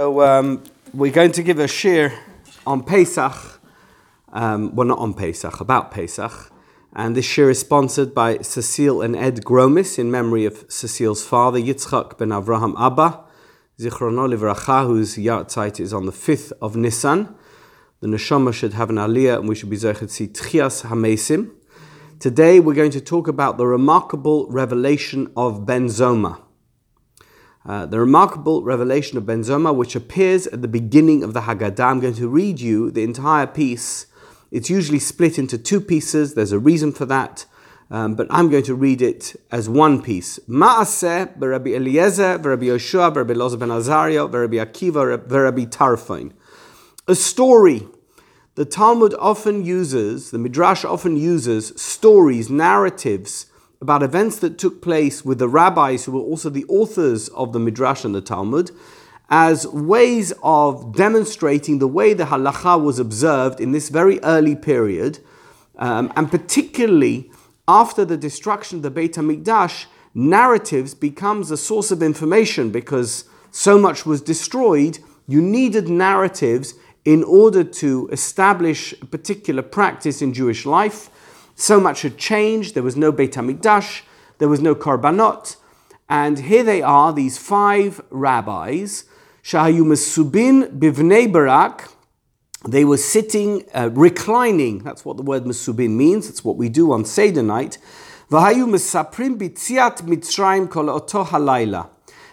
So um, we're going to give a shir on Pesach. Um, well, not on Pesach, about Pesach. And this shir is sponsored by Cecile and Ed Gromis in memory of Cecile's father, Yitzchak ben Avraham Abba, Zichrono Livracha, whose yahrzeit is on the 5th of Nisan. The neshama should have an aliyah and we should be zeichet see Tchias Hamesim. Today we're going to talk about the remarkable revelation of Ben Zoma. Uh, the remarkable revelation of Ben Zoma, which appears at the beginning of the Haggadah. I'm going to read you the entire piece. It's usually split into two pieces. There's a reason for that. Um, but I'm going to read it as one piece. Ma'aseh v'Rabbi Eliezer v'Rabbi Yoshua v'Rabbi Loza ben Azariah v'Rabbi Akiva v'Rabbi Tarfon. A story. The Talmud often uses, the Midrash often uses stories, narratives about events that took place with the rabbis who were also the authors of the Midrash and the Talmud as ways of demonstrating the way the halacha was observed in this very early period, um, and particularly after the destruction of the Beit HaMikdash, narratives becomes a source of information because so much was destroyed. You needed narratives in order to establish a particular practice in Jewish life. So much had changed. There was no Beit HaMikdash, there was no Korbanot. And here they are, these five rabbis, Shahayu Masubin Bivnei Barak. They were sitting, uh, reclining. That's what the word Masubin means. That's what we do on Seder night. Vahayu Mesaprim Bitziat Mitzrayim Kol Oto Halayla.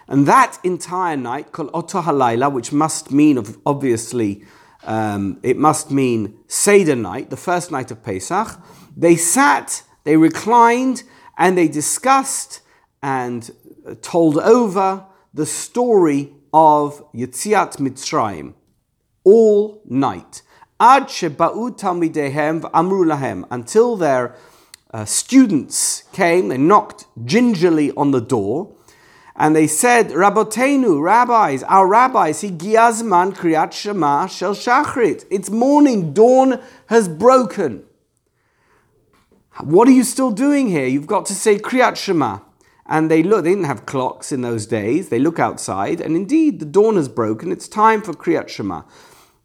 And that entire night, Kol Oto Halayla, which must mean, obviously, um, it must mean Seder night, the first night of Pesach. They sat, they reclined, and they discussed and told over the story of Yitziat Mitzrayim all night. Ad until their uh, students came and knocked gingerly on the door, and they said, "Rabotenu, rabbis, our rabbis, he giazman kriyat shema shel shachrit. It's morning, dawn has broken." What are you still doing here? You've got to say Kriyat Shema. And they look, they didn't have clocks in those days. They look outside, and indeed, the dawn has broken. It's time for Kriyat Shema.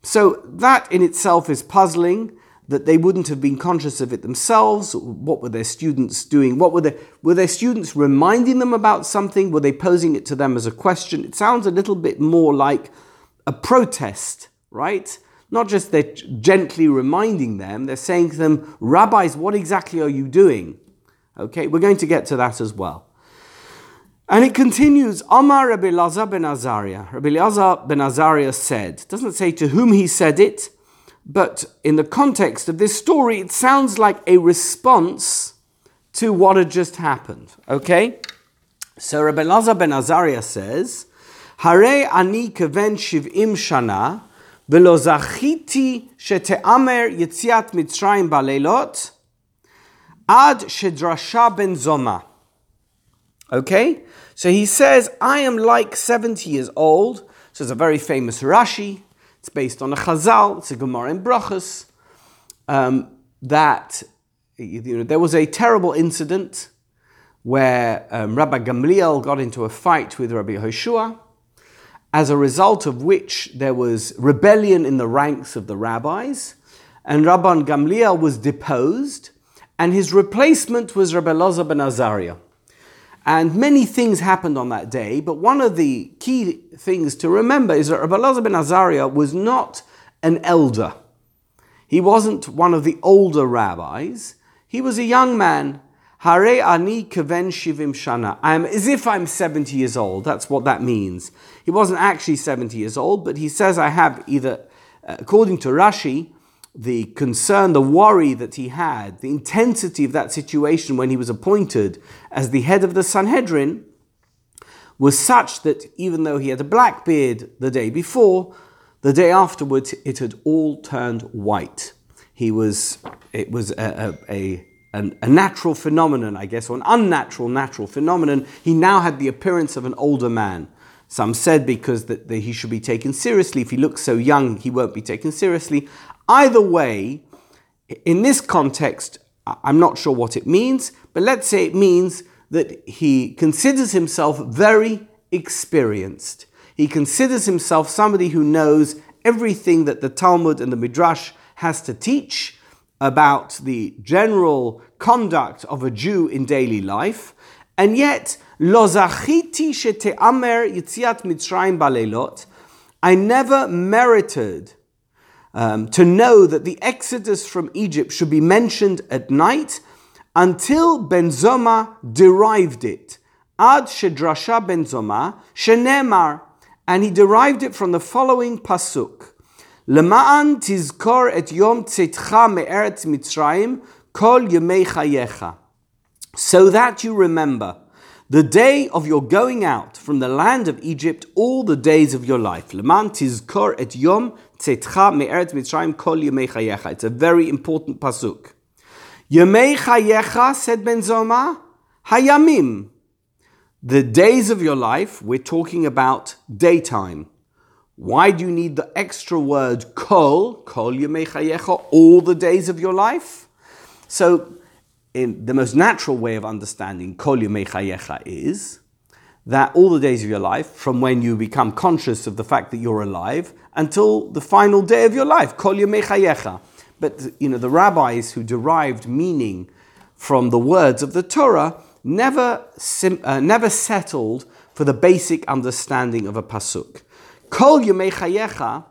So that in itself is puzzling that they wouldn't have been conscious of it themselves. What were their students doing? What were their, were their students reminding them about something? Were they posing it to them as a question? It sounds a little bit more like a protest, right? Not just they're gently reminding them, they're saying to them, Rabbis, what exactly are you doing? Okay, we're going to get to that as well. And it continues, Amar Rabbi Lazar ben Azariah. Rabbi Lazar ben Azariah said, doesn't say to whom he said it, but in the context of this story, it sounds like a response to what had just happened. Okay? So Rabbi Lazar ben Azariah says, Hare ani keven shiv'im shana, ולא זכיתי שתאמר יציאת מצרים בלילות עד שדרשה בן זומה. Okay? So he says, I am like 70 years old. So it's a very famous Rashi. It's based on a Chazal. It's a Gemara in Brachas. Um, that you know, there was a terrible incident where um, Rabbi Gamliel got into a fight with Rabbi Hoshua as a result of which there was rebellion in the ranks of the rabbis, and Rabban Gamliel was deposed, and his replacement was Rabbi Loza ben Azariah. And many things happened on that day, but one of the key things to remember is that Rabbi Loza ben Azariah was not an elder. He wasn't one of the older rabbis. He was a young man Hare ani keven shivim shana. I'm as if I'm 70 years old. That's what that means. He wasn't actually 70 years old, but he says I have either, uh, according to Rashi, the concern, the worry that he had, the intensity of that situation when he was appointed as the head of the Sanhedrin was such that even though he had a black beard the day before, the day afterwards it had all turned white. He was, it was a, a, a a natural phenomenon, I guess, or an unnatural natural phenomenon, he now had the appearance of an older man. Some said because that, that he should be taken seriously. If he looks so young, he won't be taken seriously. Either way, in this context, I'm not sure what it means, but let's say it means that he considers himself very experienced. He He considers himself somebody who knows everything that the Talmud and the Midrash has to teach about the general conduct of a Jew in daily life, and yet, lo zachiti shete'amer yitziat mitzrayim balelot, I never merited um, to know that the exodus from Egypt should be mentioned at night until Ben Zoma derived it. Ad shedrasha Ben Zoma shenemar, and he derived it from the following pasuk. Lema'an tizkor et yom tzetcha me'eretz Mitzrayim kol yemei chayecha. So that you remember the day of your going out from the land of Egypt all the days of your life. Leman et yom kol. It's a very important pasuk. Said Ben Zoma, hayamim. The days of your life, we're talking about daytime. Why do you need the extra word kol, kol all the days of your life? So in the most natural way of understanding kol chayecha is that all the days of your life, from when you become conscious of the fact that you're alive until the final day of your life, kol chayecha. But you know the rabbis who derived meaning from the words of the Torah never sim, uh, never settled for the basic understanding of a pasuk. Kol chayecha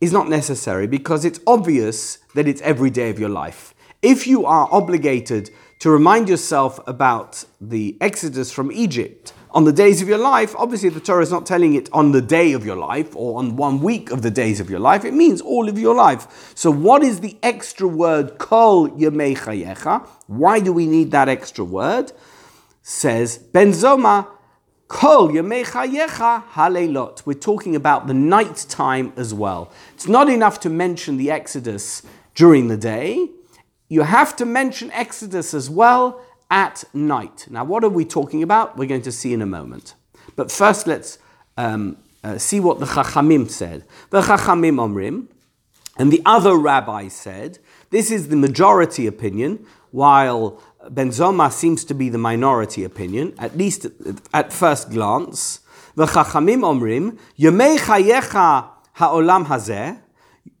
is not necessary because it's obvious that it's every day of your life. If you are obligated to remind yourself about the exodus from Egypt on the days of your life, obviously the Torah is not telling it on the day of your life or on one week of the days of your life. It means all of your life. So, what is the extra word kol yemei chayecha? Why do we need that extra word? Says Ben Zoma. Kol yemei chayecha halelot. We're talking about the night time as well. It's not enough to mention the Exodus during the day you have to mention Exodus as well at night. Now, what are we talking about? We're going to see in a moment. But first, let's um, uh, see what the Chachamim said. The Chachamim Omrim, and the other rabbis said, this is the majority opinion, while Ben Zoma seems to be the minority opinion, at least at, at first glance. The Chachamim Omrim, Yemei Chayecha Ha'olam Hazeh,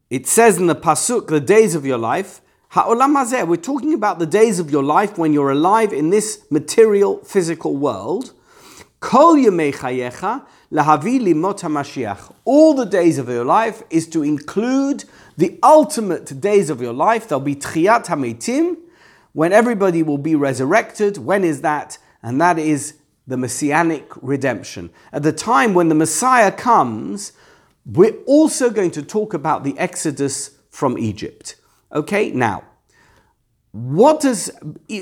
it says in the Pasuk, the days of your life, Ha'olam hazeh, we're talking about the days of your life when you're alive in this material, physical world. Kol yemei chayecha lahavi. All the days of your life is to include the ultimate days of your life. There'll be tchiyat hametim, when everybody will be resurrected. When is that? And that is the messianic redemption. At the time when the Messiah comes, we're also going to talk about the exodus from Egypt. Okay, now, what does,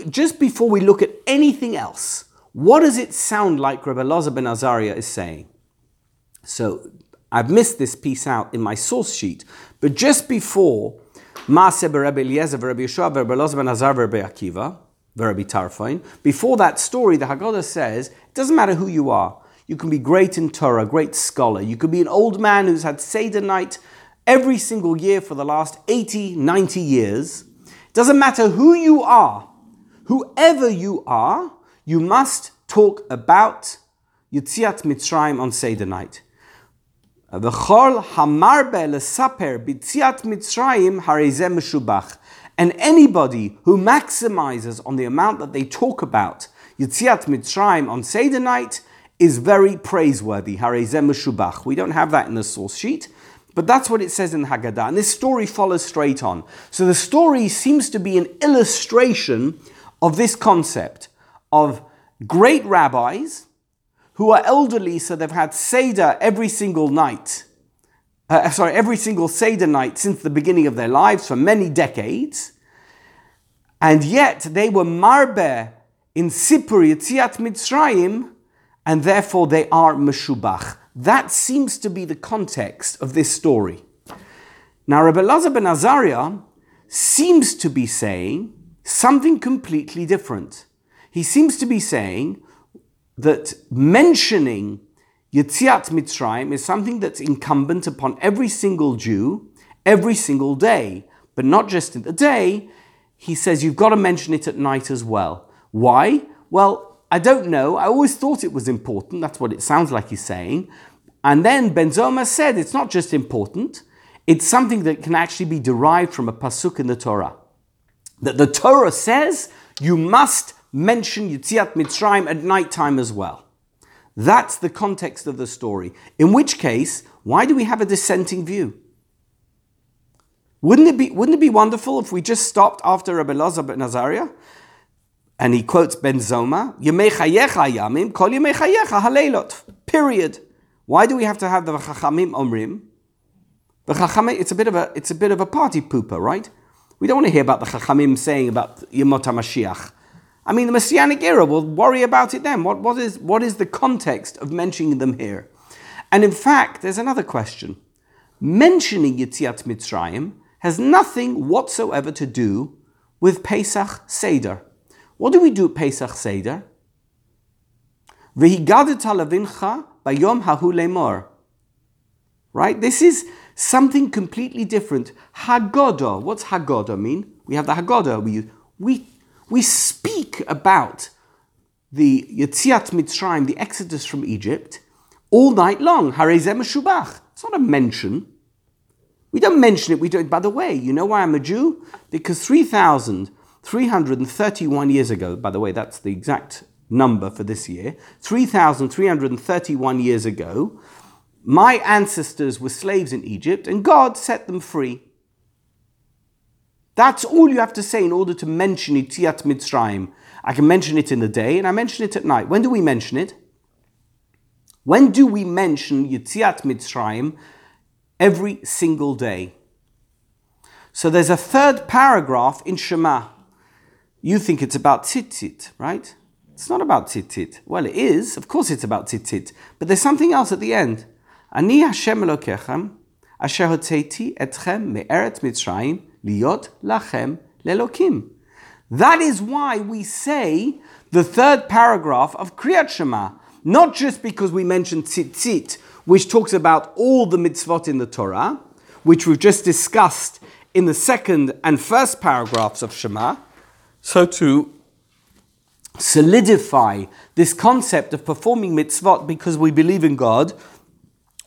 just before we look at anything else, what does it sound like Rabbi Elazar ben Azariah is saying? So, I've missed this piece out in my source sheet, but just before Maaseh Rabbi Eliezer, Rabbi Yeshua, Rabbi Elazar ben Azar, Rabbi Akiva, Rabbi Tarfon, before that story, the Haggadah says, it doesn't matter who you are. You can be great in Torah, great scholar. You could be an old man who's had Seder night every single year for the last 80, 90 years. Doesn't matter who you are, whoever you are, you must talk about Yitziat Mitzrayim on Seder night. And anybody who maximizes on the amount that they talk about Yitziat Mitzrayim on Seder night is very praiseworthy. We don't have that in the source sheet, but that's what it says in the Haggadah. And this story follows straight on. So the story seems to be an illustration of this concept of great rabbis who are elderly, so they've had Seder every single night. Uh, sorry, every single Seder night since the beginning of their lives for many decades. And yet they were marbe in Sipur Yitziat Mitzrayim, and therefore they are Meshubach. That seems to be the context of this story. Now, Rabbi Elazar ben Azariah seems to be saying something completely different. He seems to be saying that mentioning Yitziat Mitzrayim is something that's incumbent upon every single Jew every single day, but not just in the day. He says you've got to mention it at night as well. Why? Well, I don't know. I always thought it was important. That's what it sounds like he's saying. And then Ben Zoma said it's not just important, it's something that can actually be derived from a pasuk in the Torah. That the Torah says you must mention Yitziat Mitzrayim at night time as well. That's the context of the story. In which case, why do we have a dissenting view? Wouldn't it be, wouldn't it be wonderful if we just stopped after Rabbi Lazar ben Azariah and he quotes Ben Zoma, yamim, kol yemei chayecha halelot. Period. Why do we have to have the chachamim omrim? The chachamim, it's a bit of a, it's a bit of a party pooper, right? We don't want to hear about the chachamim saying about Yemot HaMashiach. I mean, the Messianic era, we'll worry about it then. What, what, is, what is the context of mentioning them here? And in fact, there's another question. Mentioning Yitziat Mitzrayim has nothing whatsoever to do with Pesach Seder. What do we do Pesach Seder? V'higadet halavincha bayom hahu lemor. Right? This is something completely different. Haggadah. What's Haggadah mean? We have the Haggadah. We, we, we speak about the Yetziat Mitzrayim, the exodus from Egypt, all night long. Harezem Shubach. It's not a mention. We don't mention it. We do it. By the way, you know why I'm a Jew? Because 3,000 331 years ago, by the way, that's the exact number for this year, 3,331 years ago, my ancestors were slaves in Egypt and God set them free. That's all you have to say in order to mention Yitziat Mitzrayim. I can mention it in the day and I mention it at night. When do we mention it? When do we mention Yitziat Mitzrayim? Every single day. So there's a third paragraph in Shema. You think it's about tzitzit, right? It's not about tzitzit. Well, it is. Of course it's about tzitzit. But there's something else at the end. Ani Hashem Elokechem, asher hotzeiti etchem me'eret Mitzrayim, liot lachem lelokim. That is why we say the third paragraph of Kriyat Shema, not just because we mentioned tzitzit, which talks about all the mitzvot in the Torah, which we've just discussed in the second and first paragraphs of Shema, so to solidify this concept of performing mitzvot because we believe in God,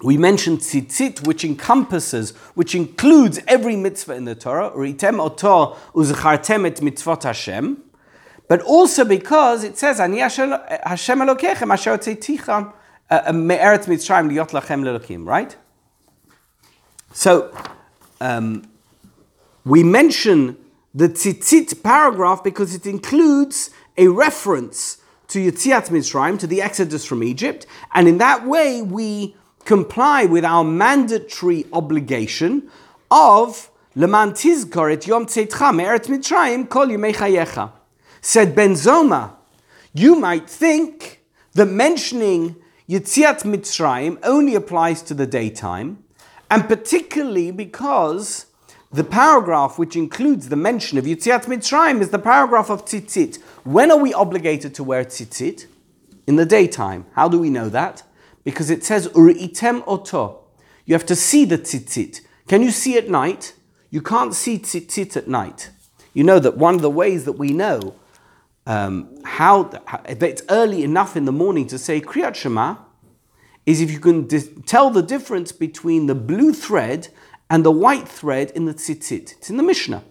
we mentioned tzitzit, which encompasses, which includes every mitzvah in the Torah, ritem oto uzchartem et mitzvot Hashem, but also because it says, Ani Hashem Elokechem asher tziticha uh, uh, me'eret mitzrayim liot lachem lelokim, right? So, um, we mention the tzitzit paragraph because it includes a reference to Yitziat Mitzrayim, to the exodus from Egypt, and in that way we comply with our mandatory obligation of Leman Tizkor et Yom Tzeitcha Me'eret Mitzrayim Kol Yemei Chayecha. Said Ben Zoma, you might think that mentioning Yitziat Mitzrayim only applies to the daytime, and particularly because the paragraph which includes the mention of Yitziat Mitzrayim is the paragraph of tzitzit. When are we obligated to wear tzitzit? In the daytime. How do we know that? Because it says Uri'item oto. You have to see the tzitzit. Can you see at night? You can't see tzitzit at night. You know that one of the ways that we know um, how, if it's early enough in the morning to say Kriyat Shema is if you can dis- tell the difference between the blue thread and the white thread in the tzitzit. It's in the Mishnah.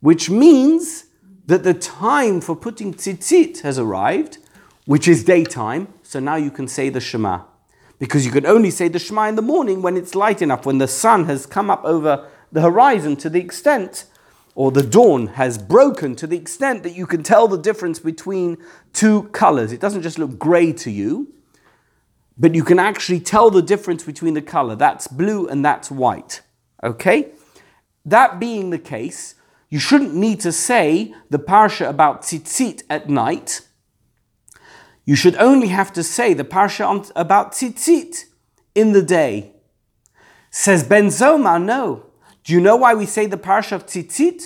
Which means that the time for putting tzitzit has arrived, which is daytime, so now you can say the Shema. Because you can only say the Shema in the morning when it's light enough, when the sun has come up over the horizon to the extent, or the dawn has broken to the extent that you can tell the difference between two colors. It doesn't just look gray to you, but you can actually tell the difference between the color. That's blue and that's white. Okay? That being the case, you shouldn't need to say the parsha about tzitzit at night. You should only have to say the parsha about tzitzit in the day. Says Ben Zoma, no. Do you know why we say the parsha of tzitzit?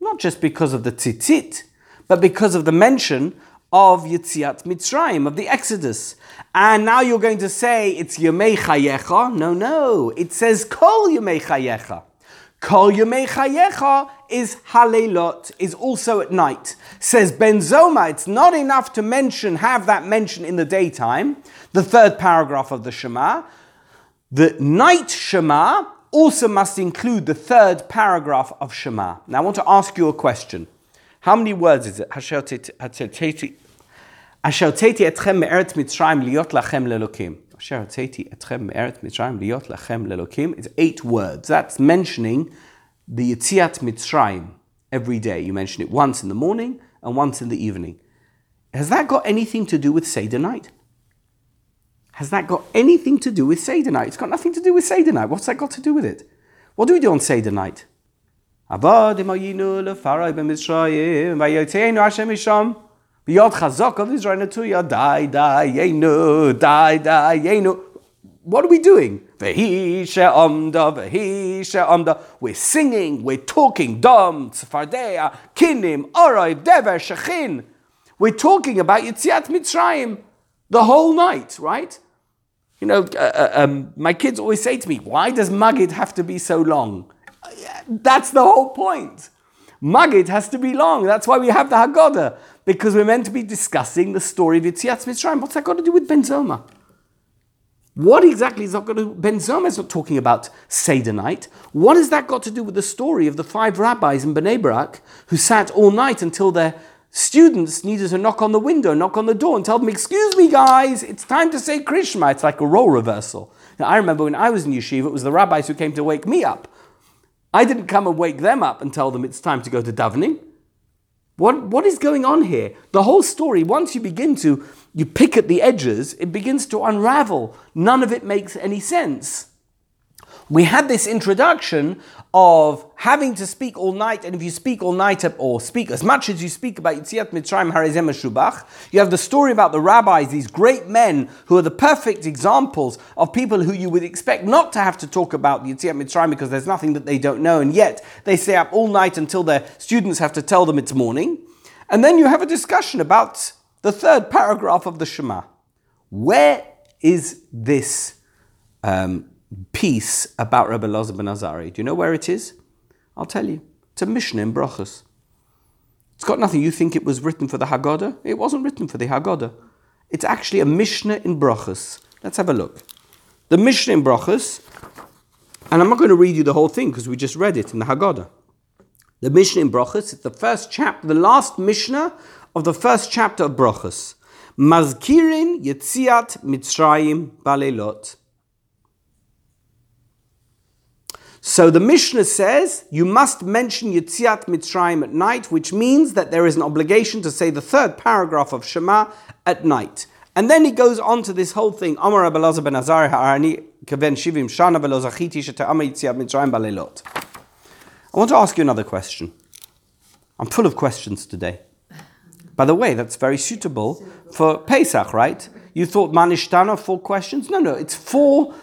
Not just because of the tzitzit, but because of the mention of Yitziat Mitzrayim, of the Exodus. And now you're going to say it's Yemei Chayecha. No, no. It says Kol Yemei Chayecha. Kol Yomei Chayecha is Halelot, is also at night. Says Ben Zoma, it's not enough to mention, have that mention in the daytime, the third paragraph of the Shema. The night Shema also must include the third paragraph of Shema. Now I want to ask you a question. How many words is it? Asher teti etchem me'eret mitzrayim liot lachem lelokim. Asher teti etchem me'eret mitzrayim liot lachem lelokim. It's eight words. That's mentioning the Yetziat Mitzrayim every day. You mention it once in the morning and once in the evening. Has that got anything to do with Seder night? Has that got anything to do with Seder night? It's got nothing to do with Seder night. What's that got to do with it? What do we do on Seder night? Chazok of Israel netuya dai dai yenu. What are we doing? We're singing, we're talking. Dom, kinim, dever, shechin. We're talking about Yitziat Mitzrayim the whole night, right? You know, uh, uh, um, my kids always say to me, why does Magid have to be so long? That's the whole point. Magid has to be long. That's why we have the Haggadah, because we're meant to be discussing the story of Yitziat Mitzrayim. What's that got to do with Ben Zoma? What exactly is that got to do? Ben Zoma is not talking about Seder night. What has that got to do with the story of the five rabbis in Bnei Brak who sat all night until their students needed to knock on the window, knock on the door, and tell them, Excuse me, guys, it's time to say Krishma. It's like a role reversal. Now, I remember when I was in yeshiva, it was the rabbis who came to wake me up. I didn't come and wake them up and tell them it's time to go to davening. What, what is going on here? The whole story, once you begin to, you pick at the edges, it begins to unravel. None of it makes any sense we had this introduction of having to speak all night, and if you speak all night or speak as much as you speak about Yitziat Mitzrayim Harizem Shubach, you have the story about the rabbis, these great men who are the perfect examples of people who you would expect not to have to talk about Yitziat Mitzrayim because there's nothing that they don't know, and yet they stay up all night until their students have to tell them it's morning. And then you have a discussion about the third paragraph of the Shema. Where is this? Um, piece about Rabbi Loza ben Azariah. Do you know where it is? I'll tell you. It's a Mishnah in Brachas. It's got nothing. You think it was written for the Haggadah? It wasn't written for the Haggadah. It's actually a Mishnah in Brachas. Let's have a look. The Mishnah in Brachas, and I'm not going to read you the whole thing because we just read it in the Haggadah. The Mishnah in Brachas, it's the first chapter, the last Mishnah of the first chapter of Brachas. Mazkirin Yetziat Mitzrayim Balelot. So the Mishnah says you must mention Yitziat Mitzrayim at night, which means that there is an obligation to say the third paragraph of Shema at night. And then he goes on to this whole thing. Kaven shana. I want to ask you another question. I'm full of questions today. By the way, that's very suitable for Pesach, right? You thought Manishtana, four questions? No, no, it's four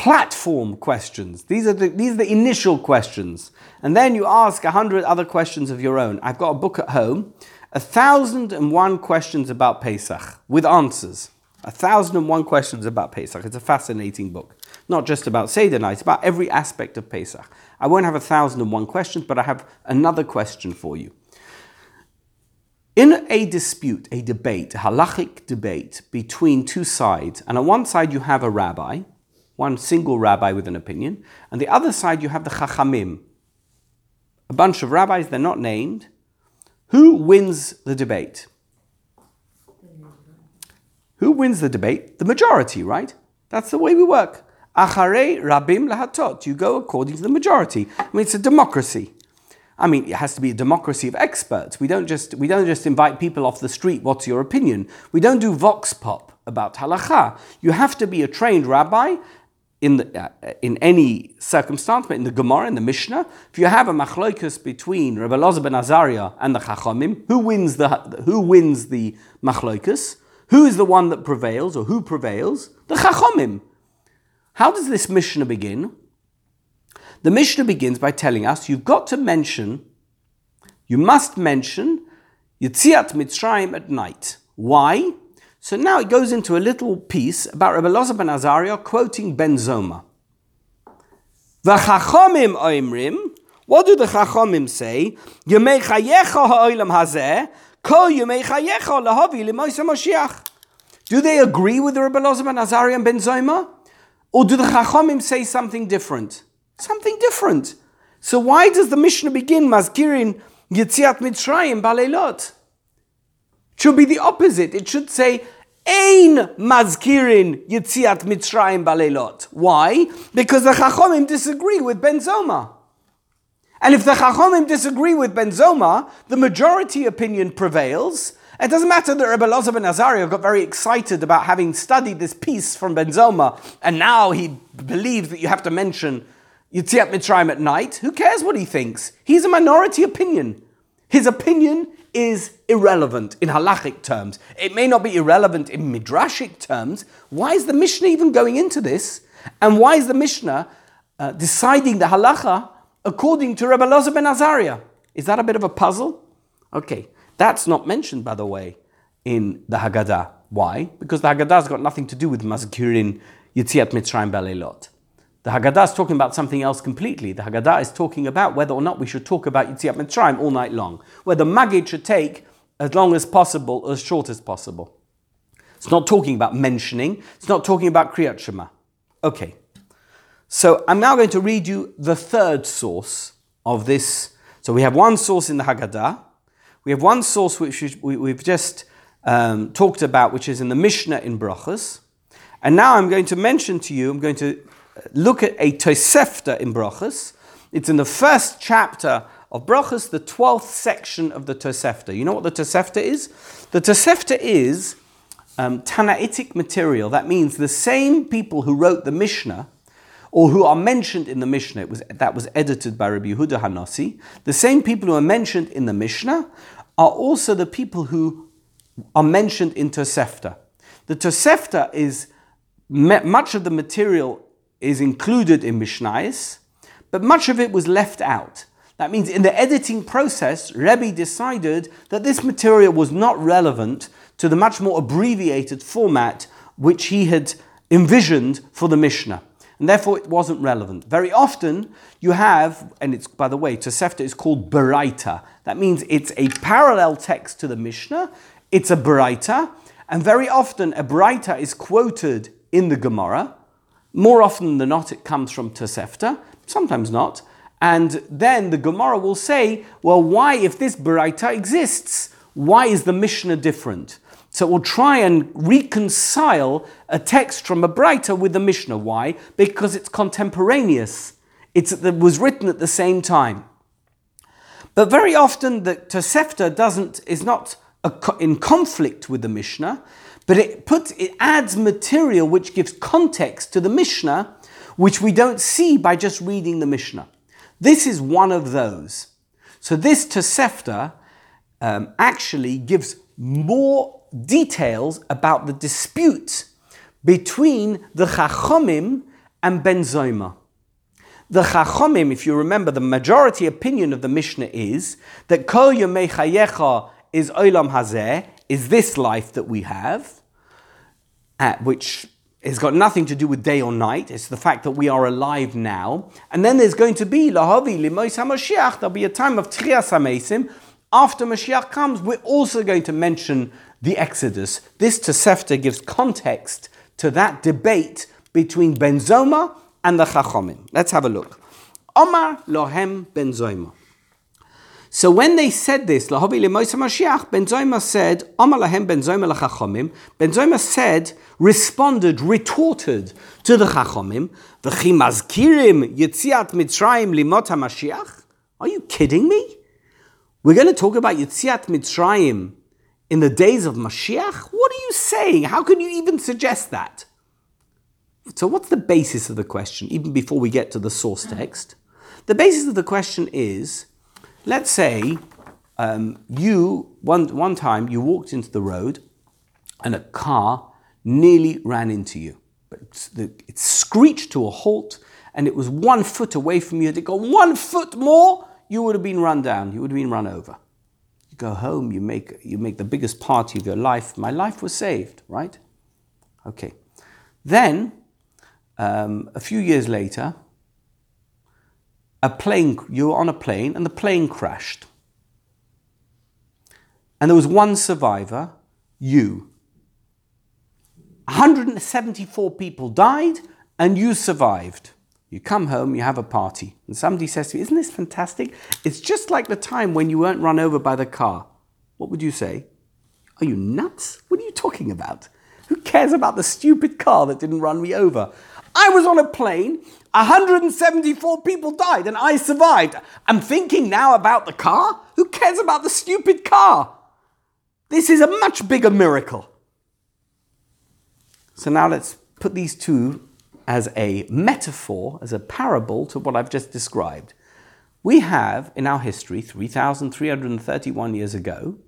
platform questions. These are the, these are the initial questions. And then you ask a hundred other questions of your own. I've got a book at home, a thousand and one questions about Pesach with answers. A thousand and one questions about Pesach. It's a fascinating book. Not just about Seder night, about every aspect of Pesach. I won't have a thousand and one questions, but I have another question for you. In a dispute, a debate, a halachic debate between two sides, and on one side you have a rabbi, one single rabbi with an opinion, and the other side you have the Chachamim, a bunch of rabbis, they're not named. Who wins the debate? Who wins the debate? The majority, right? That's the way we work. Acharei rabim lahatot. You go according to the majority. I mean, it's a democracy. I mean, it has to be a democracy of experts. We don't just we don't just invite people off the street. What's your opinion? We don't do vox pop about halacha. You have to be a trained rabbi, in, the, uh, in any circumstance, but in the Gemara, in the Mishnah, if you have a machloikus between Rabbi Loza ben Azariah and the Chachamim, who wins the, who wins the machloikus? Who is the one that prevails, or who prevails? The Chachamim. How does this Mishnah begin? The Mishnah begins by telling us you've got to mention, you must mention Yitziat Mitzrayim at night. Why? So now it goes into a little piece about Rabbi Loza ben Azariah quoting Ben Zoma. V'chachomim oimrim What do the Chachomim say? Yemei ha'olam hazeh, yemei lahavi Moshiach. Do they agree with the Rebbe Elazar ben Azariah and Ben Zoma? Or do the Chachomim say something different? Something different. So why does the Mishnah begin Mazkirin Yitziat Mitzrayim Balelot? Should be the opposite. It should say Ein Mazkirin Yitziat Mitzrayim Balelot. Why? Because the Chachomim disagree with Ben Zoma. And if the Chachomim disagree with Ben Zoma, the majority opinion prevails, it doesn't matter that Rebbe Elazar ben Azariah got very excited about having studied this piece from Ben Zoma, and now he believes that you have to mention Yitziat Mitzrayim at night. Who cares what he thinks? He's a minority opinion. His opinion is irrelevant in halachic terms. It may not be irrelevant in midrashic terms. Why is the Mishnah even going into this? And why is the Mishnah uh, deciding the halacha according to Rabbi Elazar ben Azariah? Is that a bit of a puzzle? Okay. That's not mentioned, by the way, in the Haggadah. Why? Because the Haggadah's got nothing to do with Mazkirin Yitziat Mitzrayim Balelot. The Haggadah is talking about something else completely. The Haggadah is talking about whether or not we should talk about Yitziat Mitzrayim all night long. Whether Magid should take as long as possible, as short as possible. It's not talking about mentioning. It's not talking about Kriyat Shema. Okay. So I'm now going to read you the third source of this. So we have one source in the Haggadah, we have one source which we've just um, talked about, which is in the Mishnah in Brachas. And now I'm going to mention to you, I'm going to look at a Tosefta in Brachas. It's in the first chapter of Brachas, the 12th section of the Tosefta. You know what the Tosefta is? The Tosefta is um, Tannaitic material. That means the same people who wrote the Mishnah or who are mentioned in the Mishnah, was, that was edited by Rabbi Yehuda Hanasi, the same people who are mentioned in the Mishnah are also the people who are mentioned in Tosefta. The Tosefta is, much of the material is included in Mishnayis, but much of it was left out. That means in the editing process, Rebbe decided that this material was not relevant to the much more abbreviated format which he had envisioned for the Mishnah and therefore it wasn't relevant. Very often you have, and it's by the way, Tosefta is called Baraita. That means it's a parallel text to the Mishnah. It's a Baraita, and very often a Baraita is quoted in the Gemara. More often than not, it comes from Tosefta. Sometimes not. And then the Gemara will say, well, why, if this Baraita exists, why is the Mishnah different? So we'll try and reconcile a text from a Braita with the Mishnah. Why? Because it's contemporaneous. It's, it was written at the same time. But very often the Tosefta doesn't, is not a, in conflict with the Mishnah, but it, puts, it adds material which gives context to the Mishnah, which we don't see by just reading the Mishnah. This is one of those. So this Tosefta um, actually gives more details about the dispute between the Chachomim and Ben Zoma. The Chachomim, if you remember, the majority opinion of the Mishnah is that Kol Yomei Chayecha is Olam Hazeh, is this life that we have, which has got nothing to do with day or night. It's the fact that we are alive now. And then there's going to be Lahavi Limois HaMashiach. There'll be a time of Trias HaMesim. After Mashiach comes, we're also going to mention the Exodus. This Tosefta gives context to that debate between Ben Zoma and the Chachomim. Let's have a look. Omar lohem Ben Zoma. So when they said this, Lahobi Lemoisa Mashiach, Ben Zoma said, Omar lahem Ben Zoma lachachomim. Ben said, responded, retorted to the Chachomim, V'chi mazkirim yitziat Mitzrayim limot HaMashiach? Are you kidding me? We're going to talk about Yitziat Mitzrayim in the days of Mashiach? What are you saying? How can you even suggest that? So, what's the basis of the question, even before we get to the source text? The basis of the question is let's say um, you, one, one time, you walked into the road and a car nearly ran into you. But it screeched to a halt and it was one foot away from you. Had it gone one foot more, you would have been run down, you would have been run over You go home, you make, you make the biggest party of your life. My life was saved, right? Okay. Then, um, a few years later, a plane, you were on a plane and the plane crashed. And there was one survivor, you. 174 people died and you survived. You come home, you have a party, and somebody says to you, Isn't this fantastic? It's just like the time when you weren't run over by the car. What would you say? Are you nuts? What are you talking about? Who cares about the stupid car that didn't run me over? I was on a plane, 174 people died, and I survived. I'm thinking now about the car? Who cares about the stupid car? This is a much bigger miracle. So now let's put these two as a metaphor, as a parable to what I've just described. We have in our history, 3,331 years ago,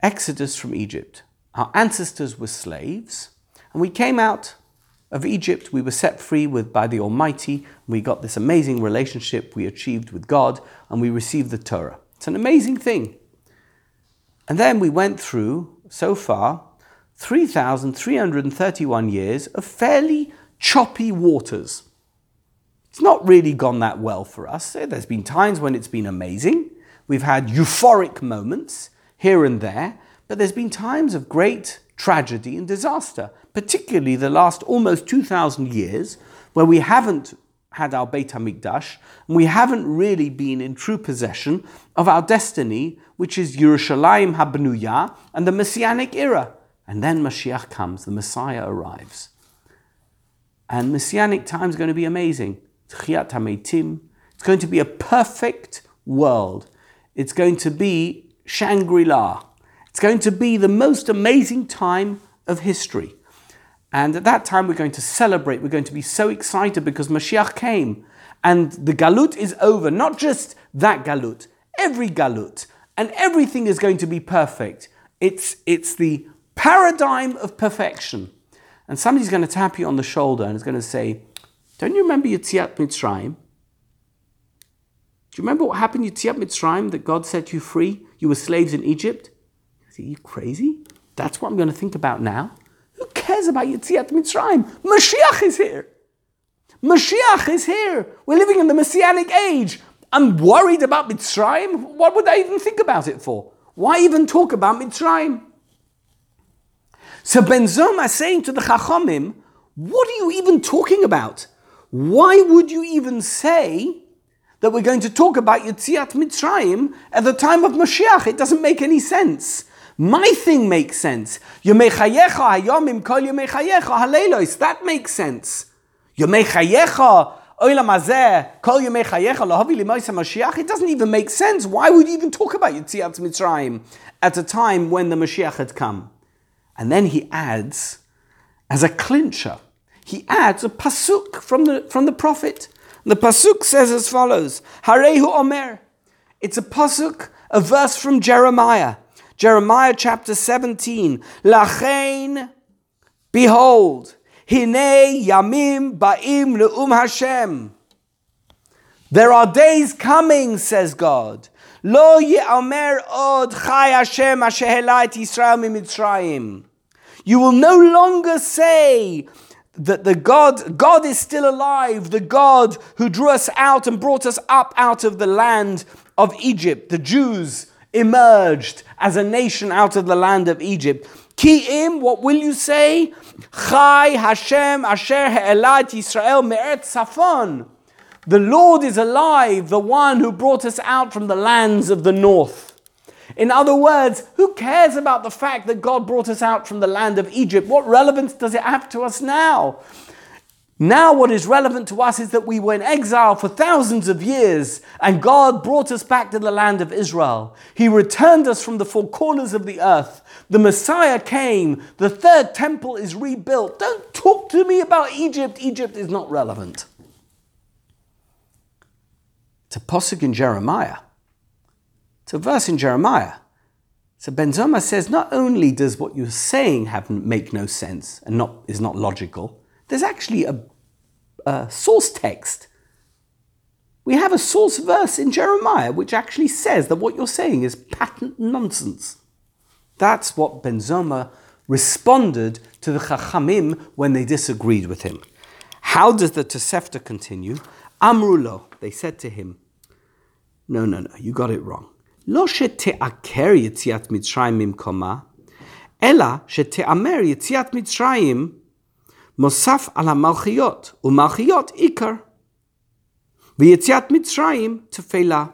Exodus from Egypt. Our ancestors were slaves, and we came out of Egypt. We were set free with, by the Almighty. We got this amazing relationship we achieved with God, and we received the Torah. It's an amazing thing. And then we went through, so far, 3,331 years of fairly choppy waters. It's not really gone that well for us. Eh, there's been times when it's been amazing. We've had euphoric moments here and there, but there's been times of great tragedy and disaster, particularly the last almost 2,000 years, where we haven't had our Beit HaMikdash, and we haven't really been in true possession of our destiny, which is Yerushalayim HaBnuya and the Messianic era. And then Mashiach comes, the Messiah arrives. And Messianic time is going to be amazing. It's going to be a perfect world. It's going to be Shangri La. It's going to be the most amazing time of history. And at that time, we're going to celebrate. We're going to be so excited because Mashiach came. And the Galut is over. Not just that Galut, every Galut. And everything is going to be perfect. It's, it's the paradigm of perfection and somebody's going to tap you on the shoulder and is going to say, Don't you remember Yetziat Mitzrayim? Do you remember what happened Yetziat Mitzrayim that God set you free? You were slaves in Egypt? Are you crazy? That's what I'm going to think about now? Who cares about Yetziat Mitzrayim? Mashiach is here. Mashiach is here. We're living in the Messianic age. I'm worried about Mitzrayim. What would I even think about it for? Why even talk about Mitzrayim? So Ben Zoma is saying to the Chachamim, what are you even talking about? Why would you even say that we're going to talk about Yetziat Mitzrayim at the time of Mashiach? It doesn't make any sense. My thing makes sense. hayomim kol halelos. That makes sense. Yomechayecha oilam kol lahavi Mashiach. It doesn't even make sense. Why would you even talk about Yetziat Mitzrayim at a time when the Mashiach had come? And then he adds, as a clincher, he adds a pasuk from the, from the prophet. The pasuk says as follows, Harehu Omer. It's a pasuk, a verse from Jeremiah. Jeremiah chapter 17. Lachain, behold, hine yamim ba'im le'um Hashem. There are days coming, says God. Lo ye'omer od chai Hashem asher et Yisrael mimitzrayim. You will no longer say that the God, God is still alive, the God who drew us out and brought us up out of the land of Egypt. The Jews emerged as a nation out of the land of Egypt. Ki'im, what will you say? Chai Hashem asher he'elat Yisrael me'et safon. The Lord is alive, the one who brought us out from the lands of the north. In other words, who cares about the fact that God brought us out from the land of Egypt? What relevance does it have to us now? Now, what is relevant to us is that we were in exile for thousands of years and God brought us back to the land of Israel. He returned us from the four corners of the earth. The Messiah came. The third temple is rebuilt. Don't talk to me about Egypt. Egypt is not relevant. It's a posuk in Jeremiah. It's a verse in Jeremiah. So Ben Zoma says not only does what you're saying have make no sense and not is not logical, there's actually a, a source text. We have a source verse in Jeremiah which actually says that what you're saying is patent nonsense. That's what Ben Zoma responded to the Chachamim when they disagreed with him. How does the Tosefta continue? Amrulo, they said to him, No, no, no, you got it wrong. Lo shete'aker yitziat mitzrayim koma, ela shete'amer yitziat mitzrayim Mosaf ala malchiot, umalchiot ikar. V'yetziat mitzrayim tefela.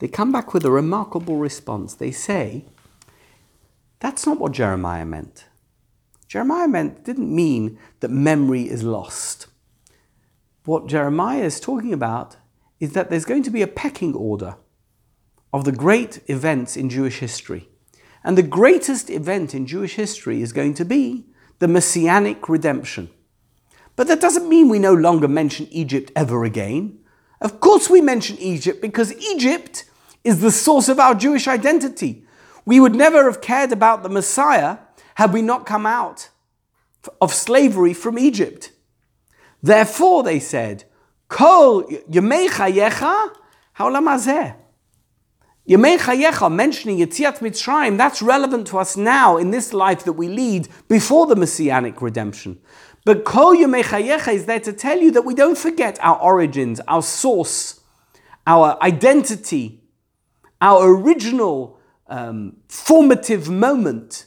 They come back with a remarkable response. They say, that's not what Jeremiah meant. Jeremiah meant didn't mean that memory is lost. What Jeremiah is talking about is that there's going to be a pecking order of the great events in Jewish history. And the greatest event in Jewish history is going to be the Messianic redemption. But that doesn't mean we no longer mention Egypt ever again. Of course, we mention Egypt because Egypt is the source of our Jewish identity. We would never have cared about the Messiah had we not come out of slavery from Egypt. Therefore, they said, Kol Yemei Chayecha Haolam. Yemei Chayecha, mentioning Yetziat Mitzrayim, that's relevant to us now in this life that we lead before the Messianic redemption. But Kol Yemei Chayecha is there to tell you that we don't forget our origins, our source, our identity, our original um, formative moment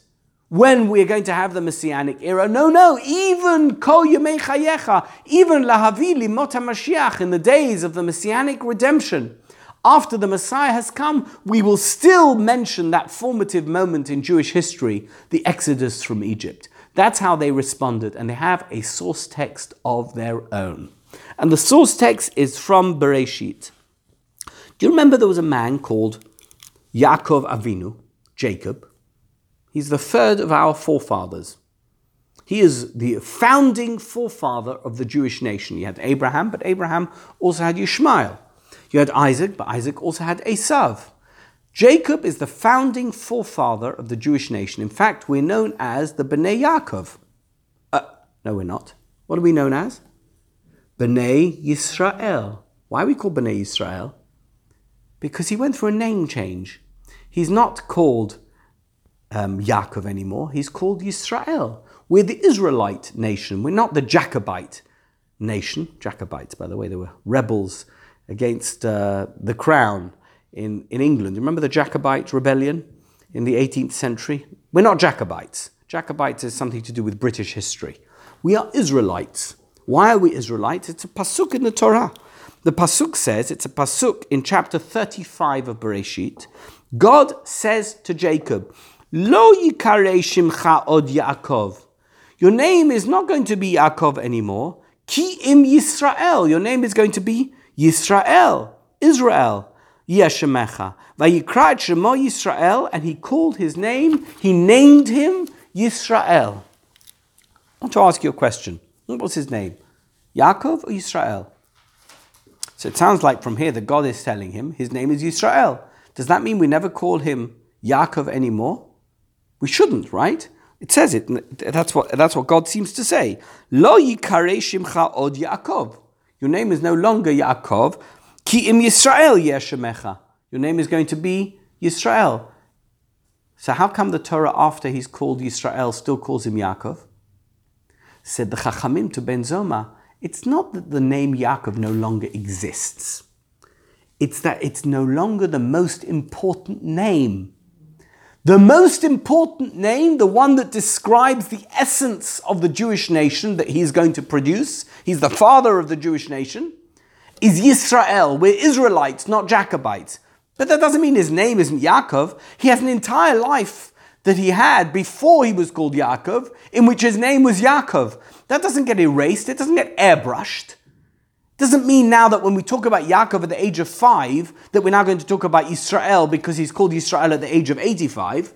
when we're going to have the Messianic era. No, no, even Kol Yemei Chayecha, even Lahavili Limot Mashiach, in the days of the Messianic redemption, after the Messiah has come, we will still mention that formative moment in Jewish history, the Exodus from Egypt. That's how they responded, and they have a source text of their own. And the source text is from Bereshit. Do you remember there was a man called Yaakov Avinu, Jacob? He's the third of our forefathers. He is the founding forefather of the Jewish nation. He had Abraham, but Abraham also had Ishmael. You had Isaac, but Isaac also had Esav. Jacob is the founding forefather of the Jewish nation. In fact, we're known as the Bnei Yaakov. Uh, no, we're not. What are we known as? Bnei Yisrael. Why are we called Bnei Yisrael? Because he went through a name change. He's not called um, Yaakov anymore. He's called Yisrael. We're the Israelite nation. We're not the Jacobite nation. Jacobites, by the way, they were rebels against uh, the crown in, in England. Remember the Jacobite rebellion in the 18th century? We're not Jacobites. Jacobites is something to do with British history. We are Israelites. Why are we Israelites? It's a pasuk in the Torah. The pasuk says, it's a pasuk in chapter 35 of Bereshit. God says to Jacob, Lo yikare shimcha od Yaakov. Your name is not going to be Yaakov anymore. Ki im Yisrael. Your name is going to be Yisrael, Israel. Yeshemecha. Vayikra et shemo Yisrael, and he called his name, he named him Yisrael. I want to ask you a question. What was his name? Yaakov or Yisrael? So it sounds like from here the God is telling him his name is Yisrael. Does that mean we never call him Yaakov anymore? We shouldn't, right? It says it. That's what, that's what God seems to say. Lo yikare shimcha od Yaakov. Your name is no longer Yaakov. Ki im Yisrael yeshemecha. Your name is going to be Yisrael. So how come the Torah, after he's called Yisrael, still calls him Yaakov? Said the Chachamim to Ben Zoma, it's not that the name Yaakov no longer exists. It's that it's no longer the most important name. The most important name, the one that describes the essence of the Jewish nation that he's going to produce, he's the father of the Jewish nation, is Yisrael. We're Israelites, not Jacobites. But that doesn't mean his name isn't Yaakov. He has an entire life that he had before he was called Yaakov, in which his name was Yaakov. That doesn't get erased, it doesn't get airbrushed. Doesn't mean now that when we talk about Yaakov at the age of five, that we're now going to talk about Israel because he's called Israel at the age of 85.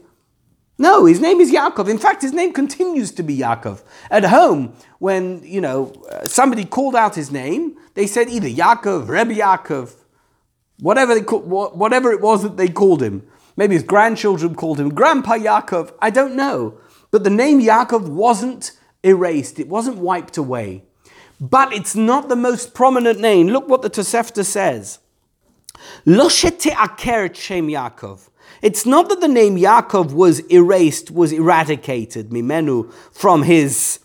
No, his name is Yaakov. In fact, his name continues to be Yaakov. At home, when, you know, uh, somebody called out his name, they said either Yaakov, Rebbe Yaakov, whatever, they call, whatever it was that they called him. Maybe his grandchildren called him Grandpa Yaakov. I don't know. But the name Yaakov wasn't erased, it wasn't wiped away but it's not the most prominent name. Look what the Tosefta says. Shem Yaakov. It's not that the name Yaakov was erased, was eradicated, mimenu, from his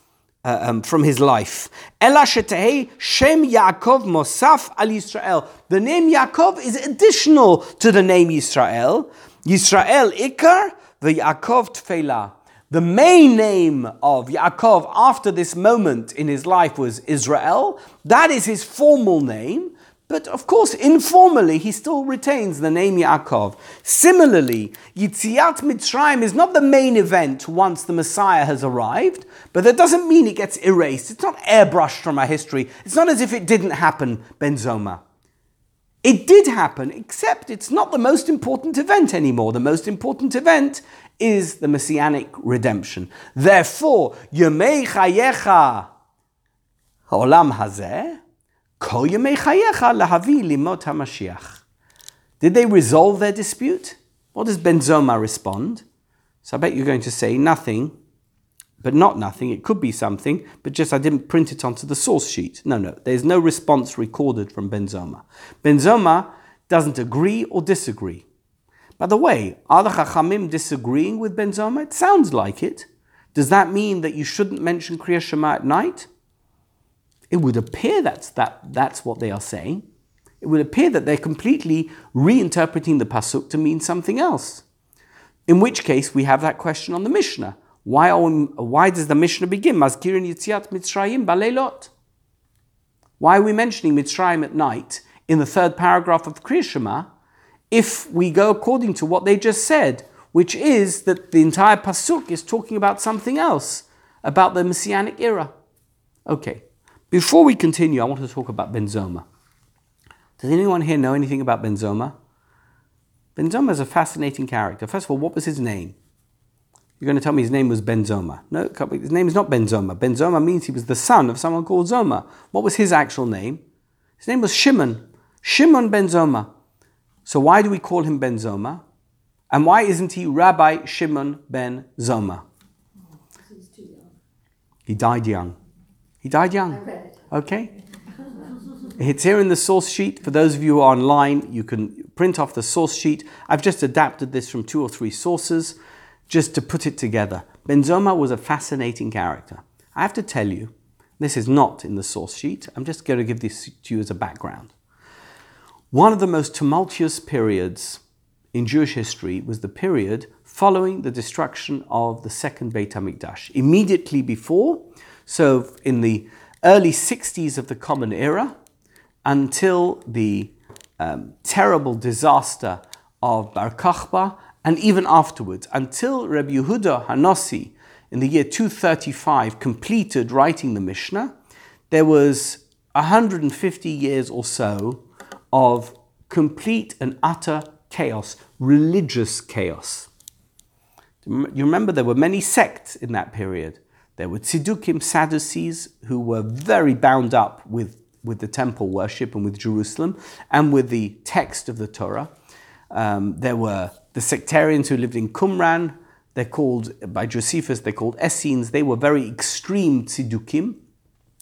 uh, um, from his life. Ela shetehei Shem Yaakov Mosaf al Yisrael. The name Yaakov is additional to the name Yisrael. Yisrael Ikar, the Yaakov Tfeilah. The main name of Yaakov after this moment in his life was Israel. That is his formal name. But of course, informally, he still retains the name Yaakov. Similarly, Yitziat Mitzrayim is not the main event once the Messiah has arrived, but that doesn't mean it gets erased. It's not airbrushed from our history. It's not as if it didn't happen, Ben Zoma. It did happen, except it's not the most important event anymore. The most important event is the messianic redemption. Therefore, Yemei Chayecha Olam Hazeh did they resolve their dispute? What does Ben Zoma respond? So I bet you're going to say nothing, but not nothing. It could be something, but just I didn't print it onto the source sheet. No, no, there's no response recorded from Ben Zoma. Benzoma doesn't agree or disagree. By the way, are the Chachamim disagreeing with Ben Zoma? It sounds like it. Does that mean that you shouldn't mention Kriya Shema at night? it would appear that's, that, that's what they are saying. It would appear that they're completely reinterpreting the Pasuk to mean something else. In which case, we have that question on the Mishnah. Why, we, why does the Mishnah begin? Mazkirin Yitziat Mitzrayim Balelot. Why are we mentioning Mitzrayim at night in the third paragraph of Kriya Shema if we go according to what they just said, which is that the entire Pasuk is talking about something else, about the Messianic era? Okay, before we continue, I want to talk about Ben Zoma. Does anyone here know anything about Ben Zoma? Benzoma is a fascinating character. First of all, what was his name? You're going to tell me his name was Ben Zoma. No, his name is not Ben Zoma. Benzoma means he was the son of someone called Zoma. What was his actual name? His name was Shimon. Shimon Ben Zoma. So why do we call him Ben Zoma? And why isn't he Rabbi Shimon ben Zoma? He died young. He died young. Okay? It's here in the source sheet. For those of you online, you can print off the source sheet. I've just adapted this from two or three sources just to put it together. Ben Zoma was a fascinating character. I have to tell you, this is not in the source sheet. I'm just going to give this to you as a background. One of the most tumultuous periods in Jewish history was the period following the destruction of the second Beit HaMikdash. Immediately before, so, in the early 60s of the Common Era, until the um, terrible disaster of Bar Kokhba, and even afterwards, until Rabbi Yehuda Hanossi in the year 235 completed writing the Mishnah, there was 150 years or so of complete and utter chaos, religious chaos. You remember there were many sects in that period. There were Tzedukim, Sadducees, who were very bound up with, with the temple worship and with Jerusalem and with the text of the Torah. Um, there were the sectarians who lived in Qumran. They're called, by Josephus, they're called Essenes. They were very extreme Tzedukim.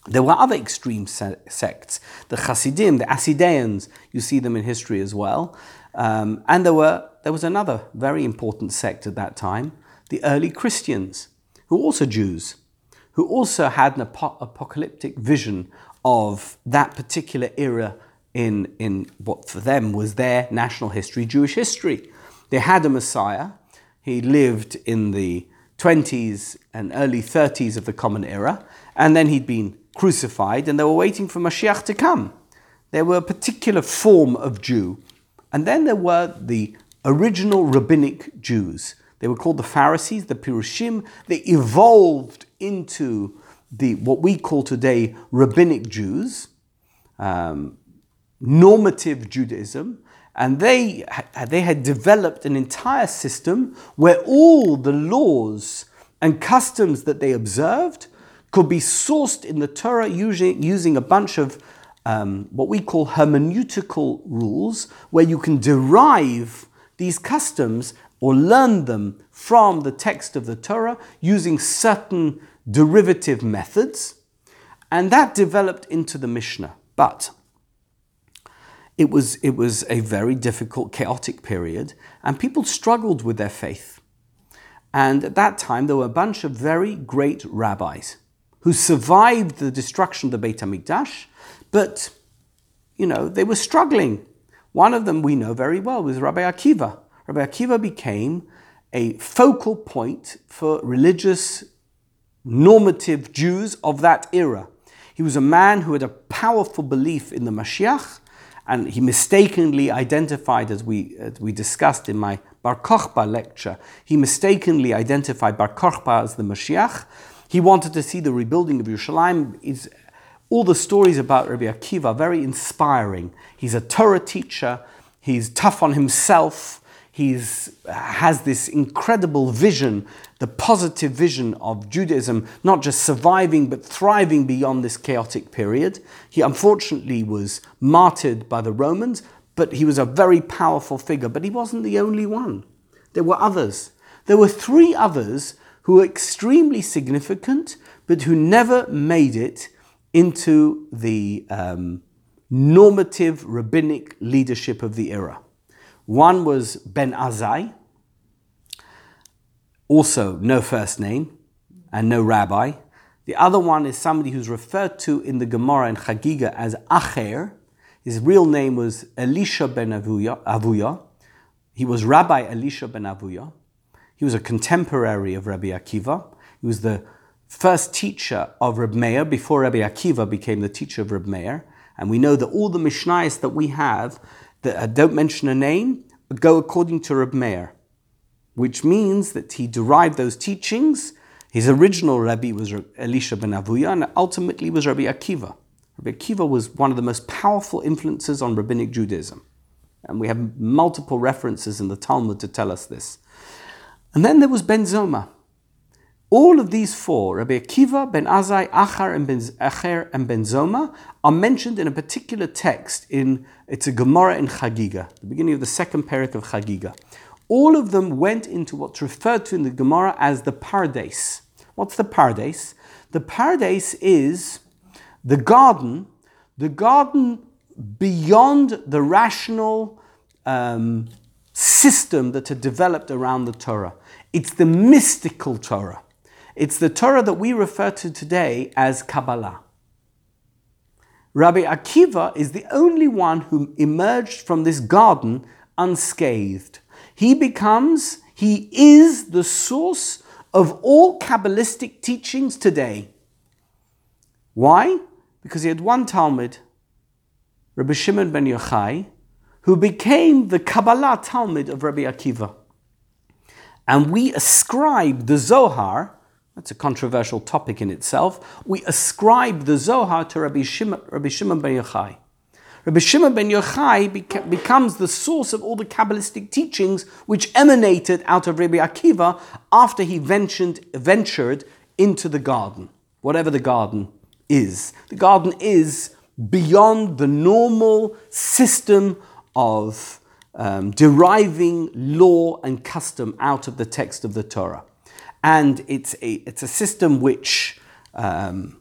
There were other extreme sects, the Hasidim, the Asideans, you see them in history as well. Um, and there, were, there was another very important sect at that time, the early Christians, who were also Jews who also had an ap- apocalyptic vision of that particular era in, in what for them was their national history, Jewish history. They had a Messiah. He lived in the 20s and early 30s of the Common Era, and then he'd been crucified, and they were waiting for Mashiach to come. There were a particular form of Jew, and then there were the original rabbinic Jews. They were called the Pharisees, the Pirushim. They evolved into the what we call today rabbinic Jews, um, normative Judaism, and they they had developed an entire system where all the laws and customs that they observed could be sourced in the Torah using, using a bunch of um, what we call hermeneutical rules, where you can derive these customs or learn them from the text of the Torah using certain derivative methods, and that developed into the Mishnah. But it was, it was a very difficult, chaotic period, and people struggled with their faith. And at that time, there were a bunch of very great rabbis who survived the destruction of the Beit HaMikdash, but, you know, they were struggling. One of them we know very well was Rabbi Akiva. Rabbi Akiva became a focal point for religious normative Jews of that era. He was a man who had a powerful belief in the Mashiach, and he mistakenly identified, as we, as we discussed in my Bar Kokhba lecture, he mistakenly identified Bar Kokhba as the Mashiach. He wanted to see the rebuilding of Yerushalayim. It's, all the stories about Rabbi Akiva are very inspiring. He's a Torah teacher, he's tough on himself, he has this incredible vision, the positive vision of Judaism, not just surviving but thriving beyond this chaotic period. He unfortunately was martyred by the Romans, but he was a very powerful figure. But he wasn't the only one, there were others. There were three others who were extremely significant, but who never made it into the um, normative rabbinic leadership of the era. One was Ben Azai, also no first name and no rabbi. The other one is somebody who's referred to in the Gemara and Chagiga as Acher. His real name was Elisha ben Avuya. Avuya. He was Rabbi Elisha ben Avuya. He was a contemporary of Rabbi Akiva. He was the first teacher of Reb Meir before Rabbi Akiva became the teacher of Reb Meir. And we know that all the Mishnayos that we have that uh, don't mention a name, go according to Reb Meir, which means that he derived those teachings. His original Rabbi was Elisha ben Avuya, and ultimately was Rabbi Akiva. Rabbi Akiva was one of the most powerful influences on rabbinic Judaism. And we have multiple references in the Talmud to tell us this. And then there was Ben Zoma. All of these four, Rabbi Akiva, Ben Azai, Achar, and Ben, Acher, and Ben Zoma, are mentioned in a particular text in it's a Gemara in Chagiga, the beginning of the second parak of Chagiga. All of them went into what's referred to in the Gemara as the Pardes. What's the Pardes? The Pardes is the garden, the garden beyond the rational um, system that had developed around the Torah. It's the mystical Torah. It's the Torah that we refer to today as Kabbalah. Rabbi Akiva is the only one who emerged from this garden unscathed. He becomes, he is the source of all Kabbalistic teachings today. Why? Because he had one Talmid, Rabbi Shimon ben Yochai, who became the Kabbalah Talmid of Rabbi Akiva. And we ascribe the Zohar that's a controversial topic in itself. We ascribe the Zohar to Rabbi Shimon, Rabbi Shimon ben Yochai. Rabbi Shimon ben Yochai beca- becomes the source of all the Kabbalistic teachings which emanated out of Rabbi Akiva after he ventured, ventured into the garden, whatever the garden is. The garden is beyond the normal system of um, deriving law and custom out of the text of the Torah and it's a, it's a system which um,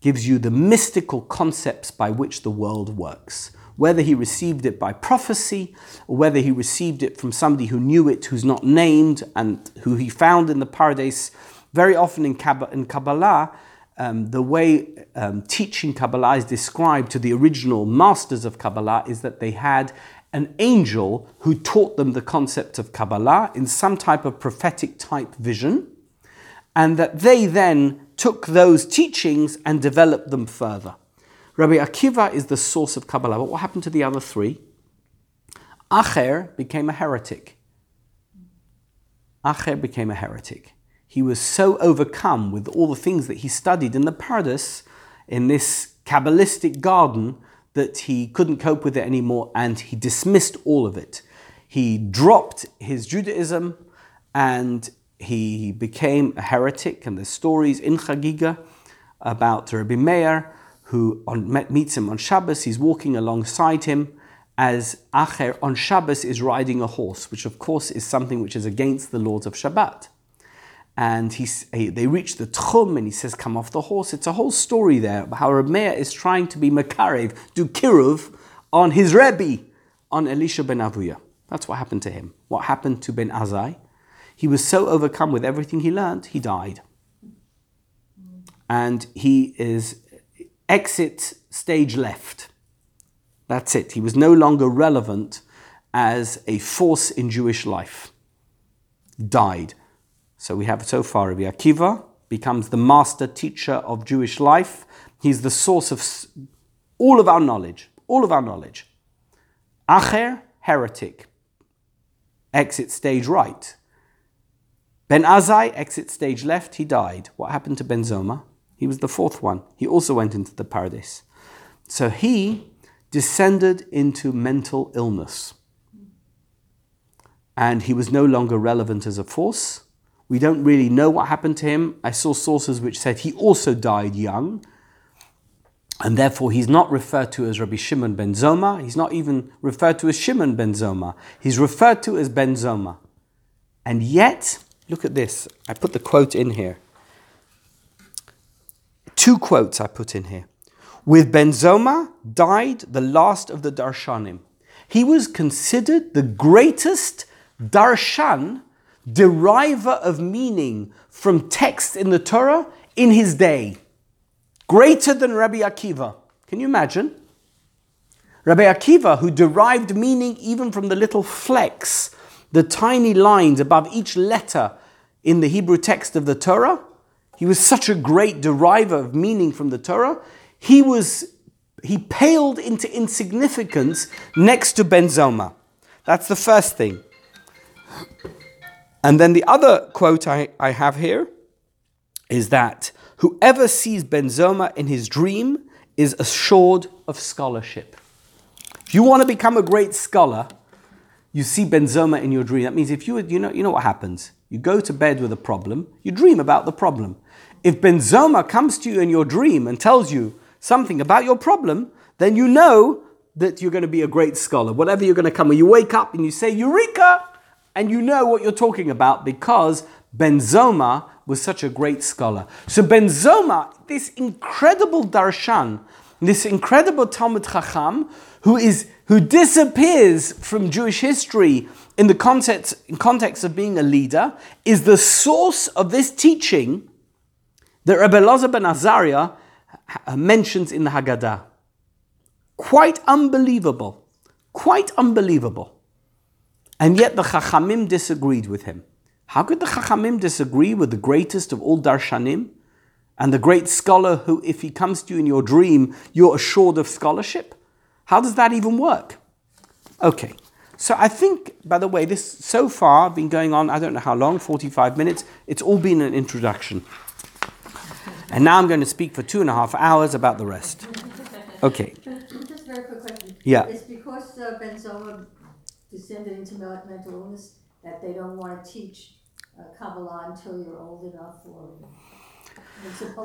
gives you the mystical concepts by which the world works. Whether he received it by prophecy, or whether he received it from somebody who knew it, who's not named, and who he found in the paradise. Very often in, Kabbalah, um, the way um, teaching Kabbalah is described to the original masters of Kabbalah is that they had an angel who taught them the concept of Kabbalah in some type of prophetic type vision and that they then took those teachings and developed them further. Rabbi Akiva is the source of Kabbalah, but what happened to the other three? Acher became a heretic. Acher became a heretic. He was so overcome with all the things that he studied in the paradise, in this Kabbalistic garden, that he couldn't cope with it anymore and he dismissed all of it. He dropped his Judaism and he became a heretic, and there's stories in Chagiga about Rabbi Meir, who on, meets him on Shabbos. He's walking alongside him as Acher on Shabbos is riding a horse, which of course is something which is against the laws of Shabbat. And he, they reach the Tchum and he says, Come off the horse. It's a whole story there about how Rabbi Meir is trying to be Makarev, do Kiruv on his Rebbe, on Elisha ben Avuya. That's what happened to him. What happened to Ben Azai? He was so overcome with everything he learned, he died. and he is exit stage left. That's it. He was no longer relevant as a force in Jewish life. Died. So we have so far Rabbi Akiva becomes the master teacher of Jewish life. He's the source of all of our knowledge, all of our knowledge. Acher, heretic, exit stage right. Ben Azai, exit stage left, he died. What happened to Ben Zoma? He was the fourth one. He also went into the paradise. So he descended into mental illness. And he was no longer relevant as a force. We don't really know what happened to him. I saw sources which said he also died young. And therefore, he's not referred to as Rabbi Shimon ben Zoma. He's not even referred to as Shimon ben Zoma. He's referred to as ben Zoma. And yet, look at this. I put the quote in here. Two quotes I put in here. With Ben Zoma died the last of the Darshanim. He was considered the greatest Darshan, deriver of meaning from text in the Torah in his day. Greater than Rabbi Akiva. Can you imagine? Rabbi Akiva, who derived meaning even from the little flecks, the tiny lines above each letter in the Hebrew text of the Torah, he was such a great deriver of meaning from the Torah. He was he paled into insignificance next to Ben Zoma. That's the first thing. And then the other quote I, I have here is that whoever sees Ben Zoma in his dream is assured of scholarship. If you want to become a great scholar, you see Ben Zoma in your dream. That means if you, you know, you know what happens. You go to bed with a problem, you dream about the problem. If Ben Zoma comes to you in your dream and tells you something about your problem, then you know that you're going to be a great scholar. Whatever you're going to come, when you wake up and you say, Eureka! And you know what you're talking about because Ben Zoma was such a great scholar. So Ben Zoma, this incredible darshan, this incredible Talmid Chacham, who is who disappears from Jewish history in the context, in context of being a leader, is the source of this teaching that Rebbe Elazar ben Azariah mentions in the Haggadah. Quite unbelievable. Quite unbelievable. And yet the Chachamim disagreed with him. How could the Chachamim disagree with the greatest of all Darshanim and the great scholar who, if he comes to you in your dream, you're assured of scholarship? How does that even work? Okay, so I think, by the way, this so far been going on, I don't know how long, 45 minutes. It's all been an introduction. And now I'm going to speak for two and a half hours about the rest. Okay. Just very quick question. Yeah. It's because uh, Ben Zoma descended into mental illness that they don't want to teach uh, Kabbalah until you're old enough or.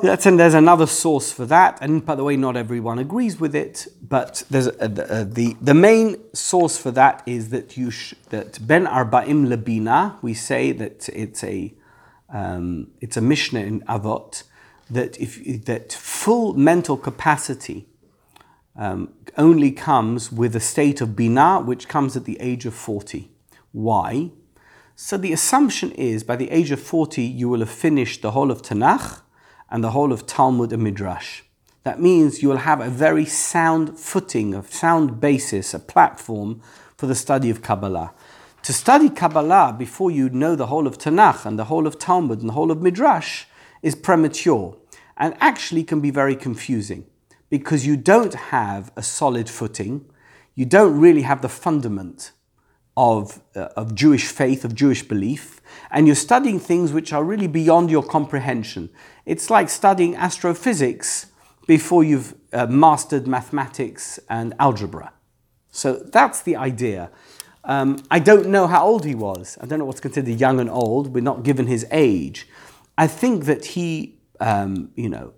That's, and there's another source for that, and by the way, not everyone agrees with it. But there's a, a, the the main source for that is that you sh, that ben arba'im lebina. We say that it's a um, it's a mishnah in Avot that if that full mental capacity um, only comes with a state of bina, which comes at the age of 40. Why? So the assumption is by the age of 40, you will have finished the whole of Tanakh and the whole of Talmud and Midrash. That means you will have a very sound footing, a sound basis, a platform for the study of Kabbalah. To study Kabbalah before you know the whole of Tanakh and the whole of Talmud and the whole of Midrash is premature and actually can be very confusing because you don't have a solid footing, you don't really have the fundament of, uh, of Jewish faith, of Jewish belief, and you're studying things which are really beyond your comprehension. It's like studying astrophysics before you've uh, mastered mathematics and algebra. So that's the idea. Um, I don't know how old he was. I don't know what's considered young and old. We're not given his age. I think that he, um, you know,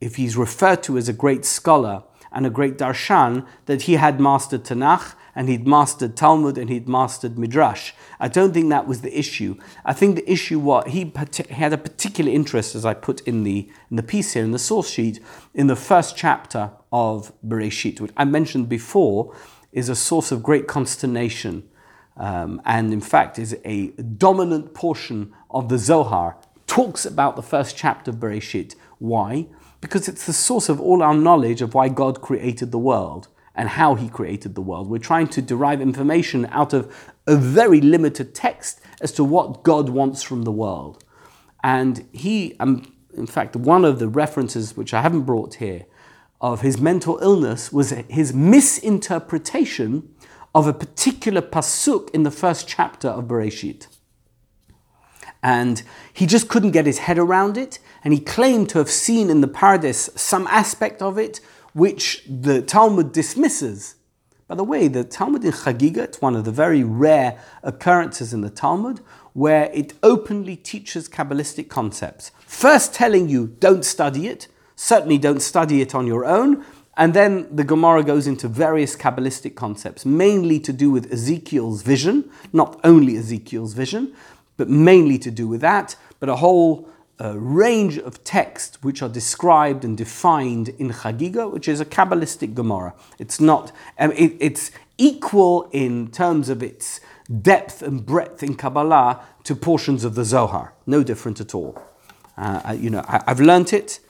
if he's referred to as a great scholar and a great darshan, that he had mastered Tanakh and he'd mastered Talmud and he'd mastered Midrash. I don't think that was the issue. I think the issue was he had a particular interest, as I put in the, in the piece here, in the source sheet, in the first chapter of Bereshit, which I mentioned before is a source of great consternation. Um, and in fact is a dominant portion of the Zohar talks about the first chapter of Bereshit Why? Because it's the source of all our knowledge of why God created the world and how he created the world. We're trying to derive information out of a very limited text as to what God wants from the world. And he, um, in fact, one of the references which I haven't brought here of his mental illness was his misinterpretation of a particular pasuk in the first chapter of Bereshit. And he just couldn't get his head around it, and he claimed to have seen in the Paradise some aspect of it which the Talmud dismisses. By the way, the Talmud in Chagiga, it's one of the very rare occurrences in the Talmud where it openly teaches Kabbalistic concepts. First telling you, don't study it, certainly don't study it on your own, and then the Gemara goes into various Kabbalistic concepts, mainly to do with Ezekiel's vision, not only Ezekiel's vision, but mainly to do with that, but a whole uh, range of texts which are described and defined in Chagiga, which is a Kabbalistic Gemara. It's not, um, it, it's equal in terms of its depth and breadth in Kabbalah to portions of the Zohar, no different at all. Uh, you know, I, have learnt it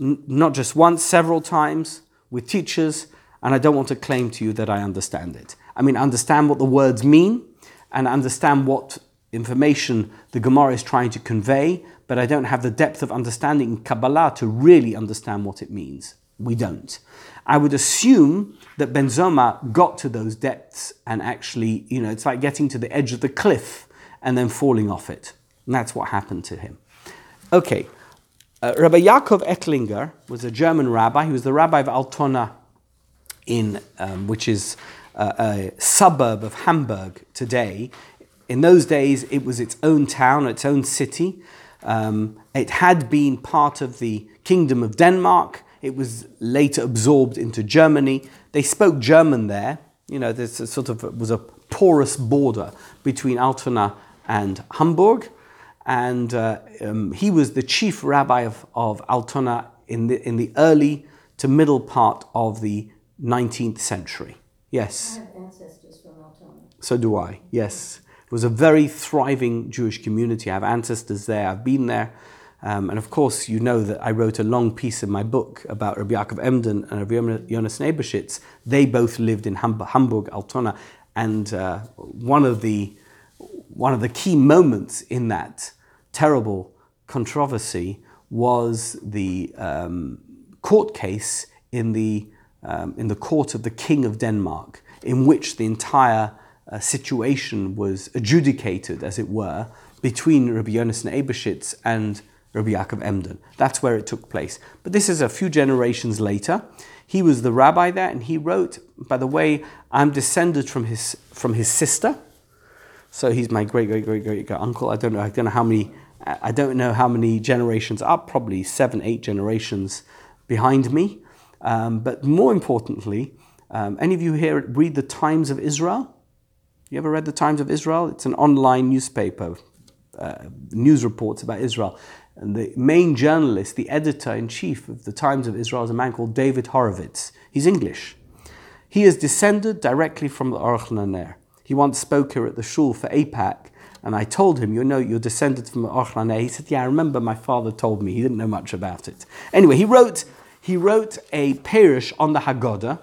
n- not just once, several times with teachers, and I don't want to claim to you that I understand it. I mean, understand what the words mean and understand what information the Gemara is trying to convey, but I don't have the depth of understanding in Kabbalah to really understand what it means. We don't. I would assume that Ben Zoma got to those depths and actually, you know, it's like getting to the edge of the cliff and then falling off it. And that's what happened to him. Okay, uh, Rabbi Yaakov Ettlinger was a German rabbi. He was the rabbi of Altona, in, um, which is uh, a suburb of Hamburg today. In those days, it was its own town, its own city. Um, it had been part of the Kingdom of Denmark. It was later absorbed into Germany. They spoke German there. You know, there's a sort of was a porous border between Altona and Hamburg. And uh, um, he was the chief rabbi of, of Altona in the, in the early to middle part of the 19th century. Yes. I have ancestors from Altona. So do I, yes. Was a very thriving Jewish community. I have ancestors there, I've been there. Um, and of course, you know that I wrote a long piece in my book about Rabbi Yaakov Emden and Rabbi Jonathan Eybeschutz. They both lived in Hamburg, Altona. And uh, one, of the, one of the key moments in that terrible controversy was the um, court case in the, um, in the court of the King of Denmark, in which the entire uh, situation was adjudicated, as it were, between Rabbi Yonasan Eybeschutz and Rabbi Yaakov Emden. That's where it took place. But this is a few generations later. He was the rabbi there, and he wrote, by the way, I'm descended from his, from his sister. So he's my great, great, great, great, great uncle. I don't know, I don't know how many, I don't know how many generations up, probably seven, eight generations behind me. Um, but more importantly, um, any of you here read the Times of Israel? You ever read the Times of Israel? It's an online newspaper, uh, news reports about Israel. And the main journalist, the editor in chief of the Times of Israel, is a man called David Horowitz. He's English. He is descended directly from the Aruch LaNer. He once spoke here at the shul for AIPAC, and I told him, You know, you're descended from the Aruch LaNer. He said, Yeah, I remember my father told me. He didn't know much about it. Anyway, he wrote, he wrote a perush on the Haggadah.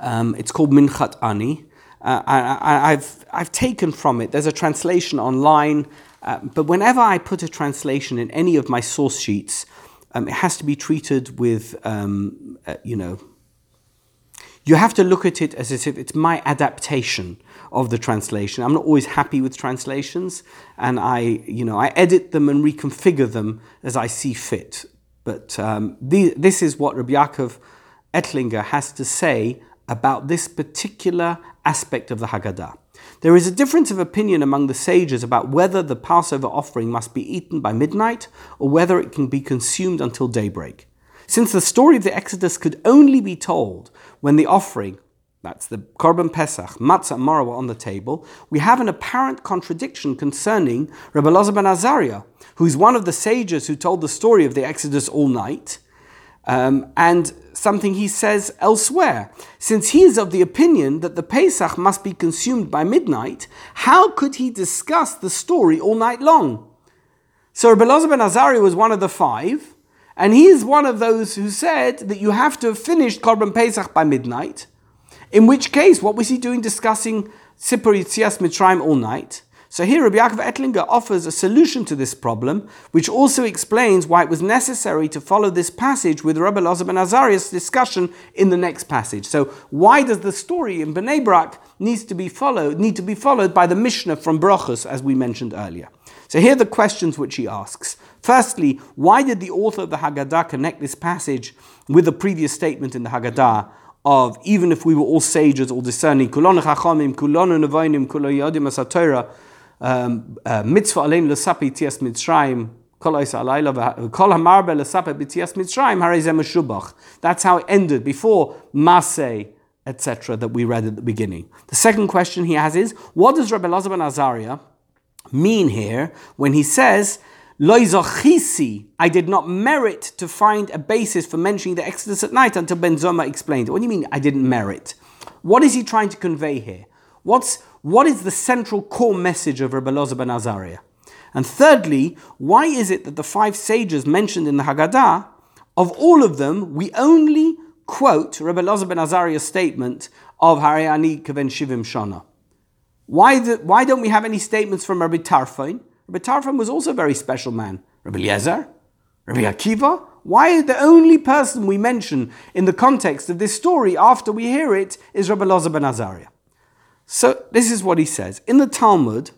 Um, it's called Minchat Ani. Uh, I, have I've taken from it, there's a translation online, uh, but whenever I put a translation in any of my source sheets, um, it has to be treated with, um, uh, you know, you have to look at it as if it's my adaptation of the translation. I'm not always happy with translations, and I, you know, I edit them and reconfigure them as I see fit. But um, the, this is what Rabbi Yaakov Ettlinger has to say about this particular aspect of the Haggadah. There is a difference of opinion among the sages about whether the Passover offering must be eaten by midnight or whether it can be consumed until daybreak. Since the story of the Exodus could only be told when the offering, that's the Korban Pesach, matzah and maror on the table, we have an apparent contradiction concerning Rabbi Elazar ben Azariah, who is one of the sages who told the story of the Exodus all night, um, and something he says elsewhere. Since he is of the opinion that the Pesach must be consumed by midnight, how could he discuss the story all night long? So Rabbi ben Azariah was one of the five, And he is one of those who said that you have to have finished Korban Pesach by midnight. In which case, what was he doing discussing Sipur Yitzias Mitzrayim all night? So here Rabbi Yaakov Ettlinger offers a solution to this problem, which also explains why it was necessary to follow this passage with Rabbi Elazar ben Azariah's discussion in the next passage. So why does the story in Bnei Brak needs to be followed, need to be followed by the Mishnah from Brochus, as we mentioned earlier? So here are the questions which he asks. Firstly, why did the author of the Haggadah connect this passage with the previous statement in the Haggadah of even if we were all sages, all discerning, kulon chachamim, kulon nevoinim, kulon yodim asatira, um, uh, that's how it ended before Maseh, etc., that we read at the beginning. The second question he has is what does Rabbi Elazar ben Azariah mean here when he says Loizochisi, I did not merit to find a basis for mentioning the Exodus at night until Ben Zoma explained. it. What do you mean I didn't merit? What is he trying to convey here? What's, what is the central core message of Rabbi Elazar ben Azariah? And thirdly, why is it that the five sages mentioned in the Haggadah, of all of them, we only quote Rabbi Elazar ben Azariah's statement of Hariani Kaven Shivim Shana? Why, do, why don't we have any statements from Rabbi Tarfon? Rabbi Tarfon was also a very special man. Rabbi Eliezer? Rabbi Akiva? Why the only person we mention in the context of this story after we hear it is Rabbi Elazar ben Azariah? So this is what he says. In the Talmud,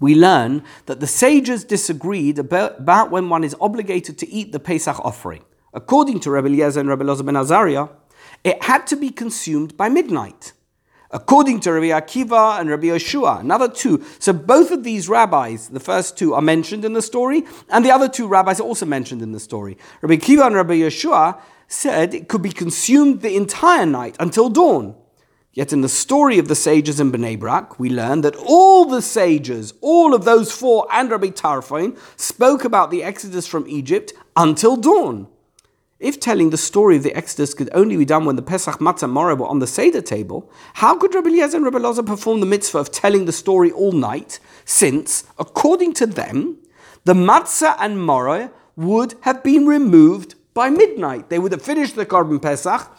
we learn that the sages disagreed about, about when one is obligated to eat the Pesach offering. According to Rabbi Eliezer and Rabbi Elazar ben Azariah, it had to be consumed by midnight according to Rabbi Akiva and Rabbi Yeshua, another two. So both of these rabbis, the first two, are mentioned in the story, and the other two rabbis are also mentioned in the story. Rabbi Akiva and Rabbi Yeshua said it could be consumed the entire night until dawn. Yet in the story of the sages in Bnei Brak, we learn that all the sages, all of those four and Rabbi Tarfon, spoke about the exodus from Egypt until dawn. If telling the story of the Exodus could only be done when the Pesach Matzah Moreh were on the Seder table, how could Rabbi Eliezer and Rabbi Loza perform the mitzvah of telling the story all night, since, according to them, the Matzah and Moreh would have been removed by midnight? They would have finished the Korban Pesach.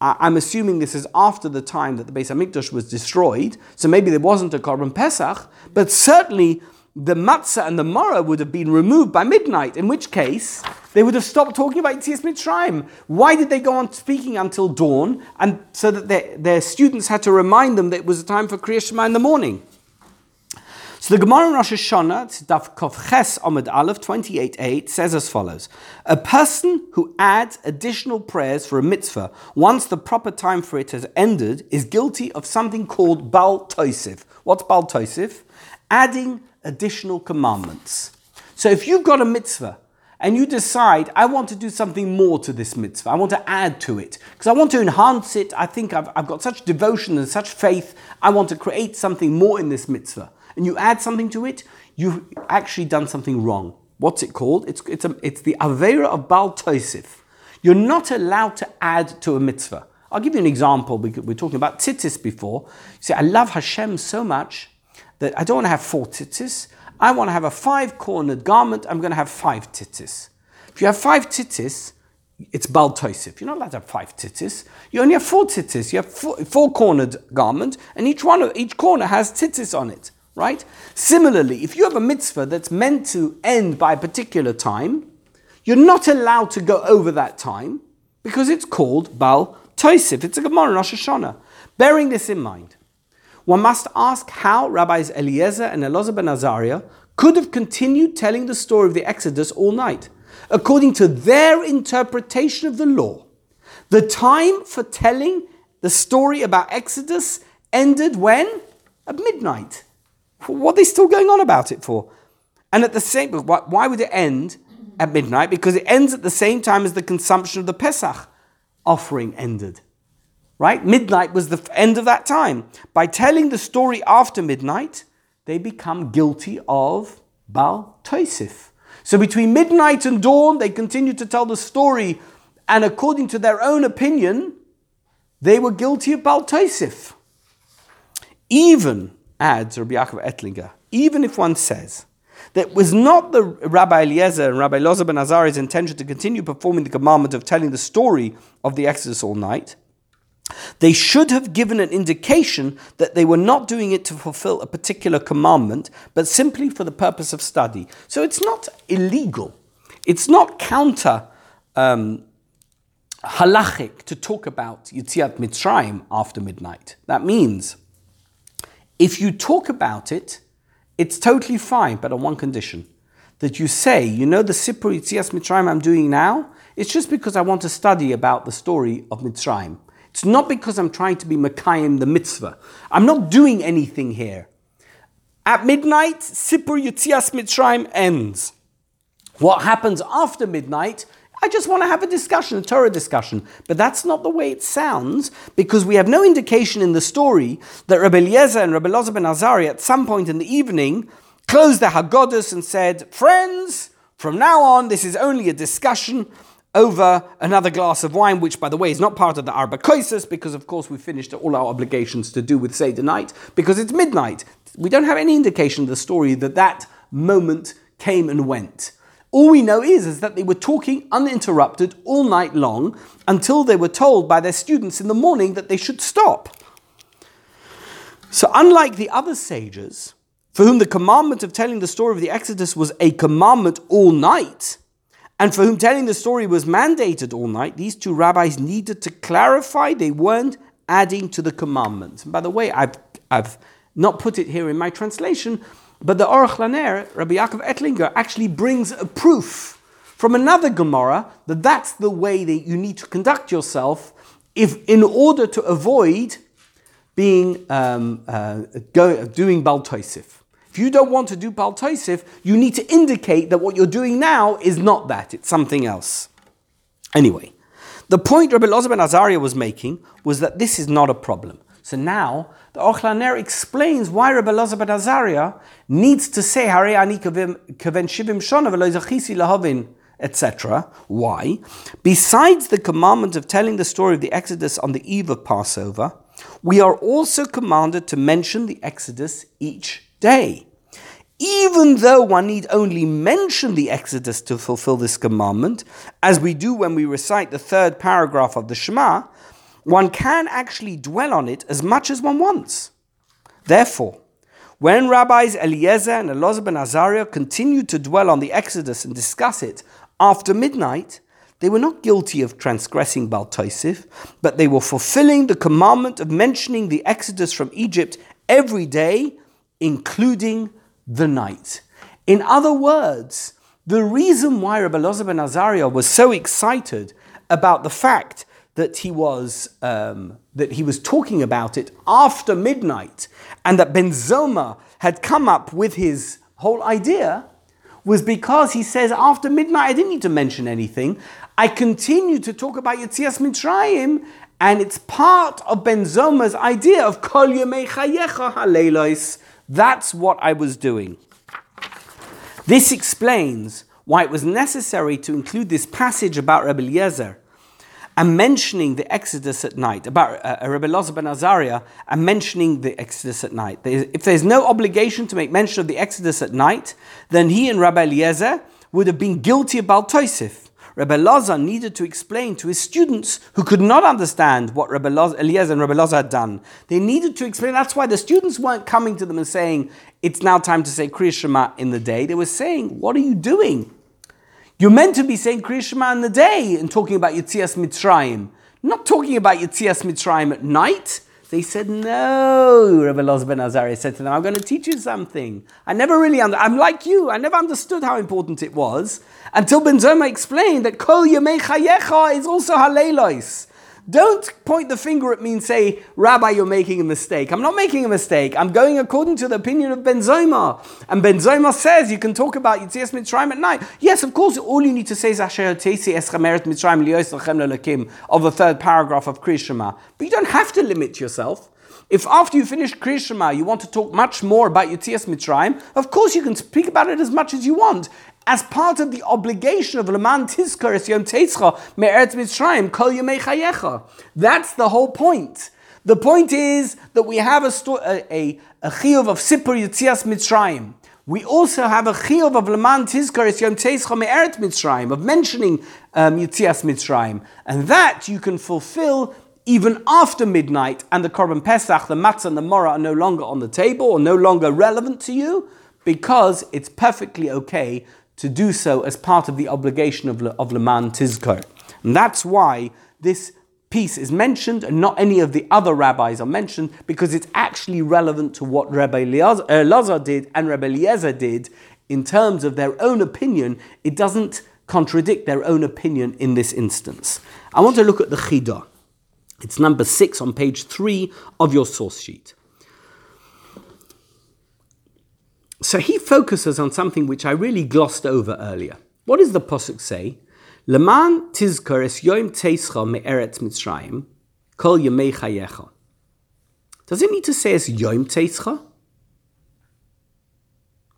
I'm assuming this is after the time that the Beis Hamikdash was destroyed, so maybe there wasn't a Korban Pesach, but certainly the matzah and the moreh would have been removed by midnight, in which case they would have stopped talking about Yitzias Mitzrayim. Why did they go on speaking until dawn, and so that their, their students had to remind them that it was a time for Kriya Shema in the morning? So the Gemara in Rosh Hashanah, Daf Kov Ches Omid Aleph 28.8 says as follows: A person who adds additional prayers for a mitzvah once the proper time for it has ended is guilty of something called Bal Tosif. What's Bal Tosif? Adding additional commandments. So if you've got a mitzvah and you decide, I want to do something more to this mitzvah, I want to add to it, because I want to enhance it, I think I've, I've got such devotion and such faith, I want to create something more in this mitzvah, and you add something to it, you've actually done something wrong. What's it called? It's, it's, a, it's the Avera of Bal Tosif. You're not allowed to add to a mitzvah. I'll give you an example. We, we're talking about tzitzis before. You see, I love Hashem so much that I don't want to have four tzitzis. I want to have a five cornered garment. I'm going to have five tzitzis. If you have five tzitzis, it's toisif. You're not allowed to have five tzitzis. You only have four tzitzis. You have four, four cornered garment, and each one each corner has tzitzis on it. Right? Similarly, if you have a mitzvah that's meant to end by a particular time, you're not allowed to go over that time because it's called bal toisif. It's a Gemara Rosh Hashanah. Bearing this in mind, one must ask how rabbis Eliezer and Elazar ben Azariah could have continued telling the story of the Exodus all night. According to their interpretation of the law, the time for telling the story about Exodus ended when? At midnight. What are they still going on about it for? And at the same, time, why would it end at midnight? Because it ends at the same time as the consumption of the Pesach offering ended right? Midnight was the end of that time. By telling the story after midnight, they become guilty of Bal Tosif. So between midnight and dawn, they continued to tell the story, and according to their own opinion, they were guilty of Bal Tosif. Even, adds Rabbi Yaakov Ettlinger, even if one says that was not the Rabbi Eliezer and Rabbi Loza ben Azari's intention to continue performing the commandment of telling the story of the Exodus all night. They should have given an indication that they were not doing it to fulfill a particular commandment, but simply for the purpose of study. So it's not illegal. It's not counter um, halachic to talk about Yitziat Mitzrayim after midnight. That means if you talk about it, it's totally fine, but on one condition that you say, you know, the Sipur Yitzias Mitzrayim I'm doing now, it's just because I want to study about the story of Mitzrayim. It's not because I'm trying to be Makayim the mitzvah. I'm not doing anything here. At midnight, Sipur Yitzias Mitzrayim ends. What happens after midnight I just want to have a discussion, a Torah discussion. But that's not the way it sounds because we have no indication in the story that Rabbi Eliezer and Rabbi Loza ben Azari at some point in the evening closed the Haggadahs and said, Friends, from now on, this is only a discussion over another glass of wine, which, by the way, is not part of the Arba Koises, because, of course, we finished all our obligations to do with Seder night, because it's midnight. We don't have any indication in the story that that moment came and went. All we know is, is that they were talking uninterrupted all night long until they were told by their students in the morning that they should stop. So, unlike the other sages, for whom the commandment of telling the story of the Exodus was a commandment all night, and for whom telling the story was mandated all night, these two rabbis needed to clarify they weren't adding to the commandment. And by the way, I've, I've not put it here in my translation, but the Aruch Laner, Rabbi Yaakov Ettlinger, actually brings a proof from another Gemara that that's the way that you need to conduct yourself if, in order to avoid being um, uh, go, doing Bal Tosif. If you don't want to do Bal Tosif, you need to indicate that what you're doing now is not that, it's something else. Anyway, the point Rabbi Loza ben Azaria was making was that this is not a problem. So now the Aruch Laner explains why Rabbi Elazar ben Azaria needs to say Hare ani kaven shivim shona zachisi lahavin etc. Why? Besides the commandment of telling the story of the Exodus on the eve of Passover, we are also commanded to mention the Exodus each day. Even though one need only mention the Exodus to fulfill this commandment, as we do when we recite the third paragraph of the Shema, one can actually dwell on it as much as one wants. Therefore, when rabbis Eliezer and Elazar ben Azariah continued to dwell on the Exodus and discuss it after midnight, they were not guilty of transgressing Tosif, but they were fulfilling the commandment of mentioning the Exodus from Egypt every day, including the night. In other words, the reason why Rabbi Elazar ben Azariah was so excited about the fact that he was um, that he was talking about it after midnight, and that Ben Zoma had come up with his whole idea, was because he says after midnight I didn't need to mention anything. I continue to talk about Yitzias Mitzrayim, and it's part of Ben Zoma's idea of Kol Yemei Chayecha. That's what I was doing. This explains why it was necessary to include this passage about Rabbi Eliezer and mentioning the Exodus at night, about uh, uh Rabbi Loza ben Azariah, and mentioning the Exodus at night. If there's no obligation to make mention of the Exodus at night, then he and Rabbi Eliezer would have been guilty of Bal Tosif. Rabbi Loza needed to explain to his students who could not understand what Rabbi Loza, Eliezer and Rabbi Loza had done. They needed to explain. That's why the students weren't coming to them and saying, it's now time to say Kriya Shema in the day. They were saying, what are you doing? You're meant to be saying Kriya Shema in the day and talking about Yitzias Mitzrayim, not talking about Yitzias Mitzrayim at night. They said, no, Rabbi Loz ben Azariah said to them, I'm going to teach you something. I never really, under- I'm like you, I never understood how important it was until Ben Zoma explained that Kol Yemei Chayecha is also Halelos. Don't point the finger at me and say, Rabbi, you're making a mistake. I'm not making a mistake. I'm going according to the opinion of Ben Zoma. And Ben Zoma says you can talk about Yitzias Mitzrayim at night. Yes, of course, all you need to say is Asher Tesi Eschameret Mitzrayim Lachem of the third paragraph of Kriya Shema. But you don't have to limit yourself. If after you finish Kriya Shema, you want to talk much more about Yitzias Mitzrayim, of course you can speak about it as much as you want as part of the obligation of Leman Tizkar Yom Teitzcha Me'eretz Mitzrayim Kol Chayecha. That's the whole point. The point is that we have a, sto- a, a, a chiyuv of Sipur Yitzias Mitzrayim. We also have a chiyuv of leman tizkar yom teischa me'eret mitzrayim, of mentioning um, Yitzias Mitzrayim. And that you can fulfill even after midnight and the Korban Pesach, the matzah and the morah are no longer on the table or no longer relevant to you because it's perfectly okay to do so as part of the obligation of, of Leman Tizkar. And that's why this piece is mentioned and not any of the other rabbis are mentioned because it's actually relevant to what Rabbi Elazar did and Rabbi Eliezer did in terms of their own opinion. It doesn't contradict their own opinion in this instance. I want to look at the Chidah. It's number six on page three of your source sheet. So he focuses on something which I really glossed over earlier. What does the Pasuk say? Leman tizkar es yoim teischa me'eretz Mitzrayim, kol yemei chayecha. Does it need to say es yoim teischa?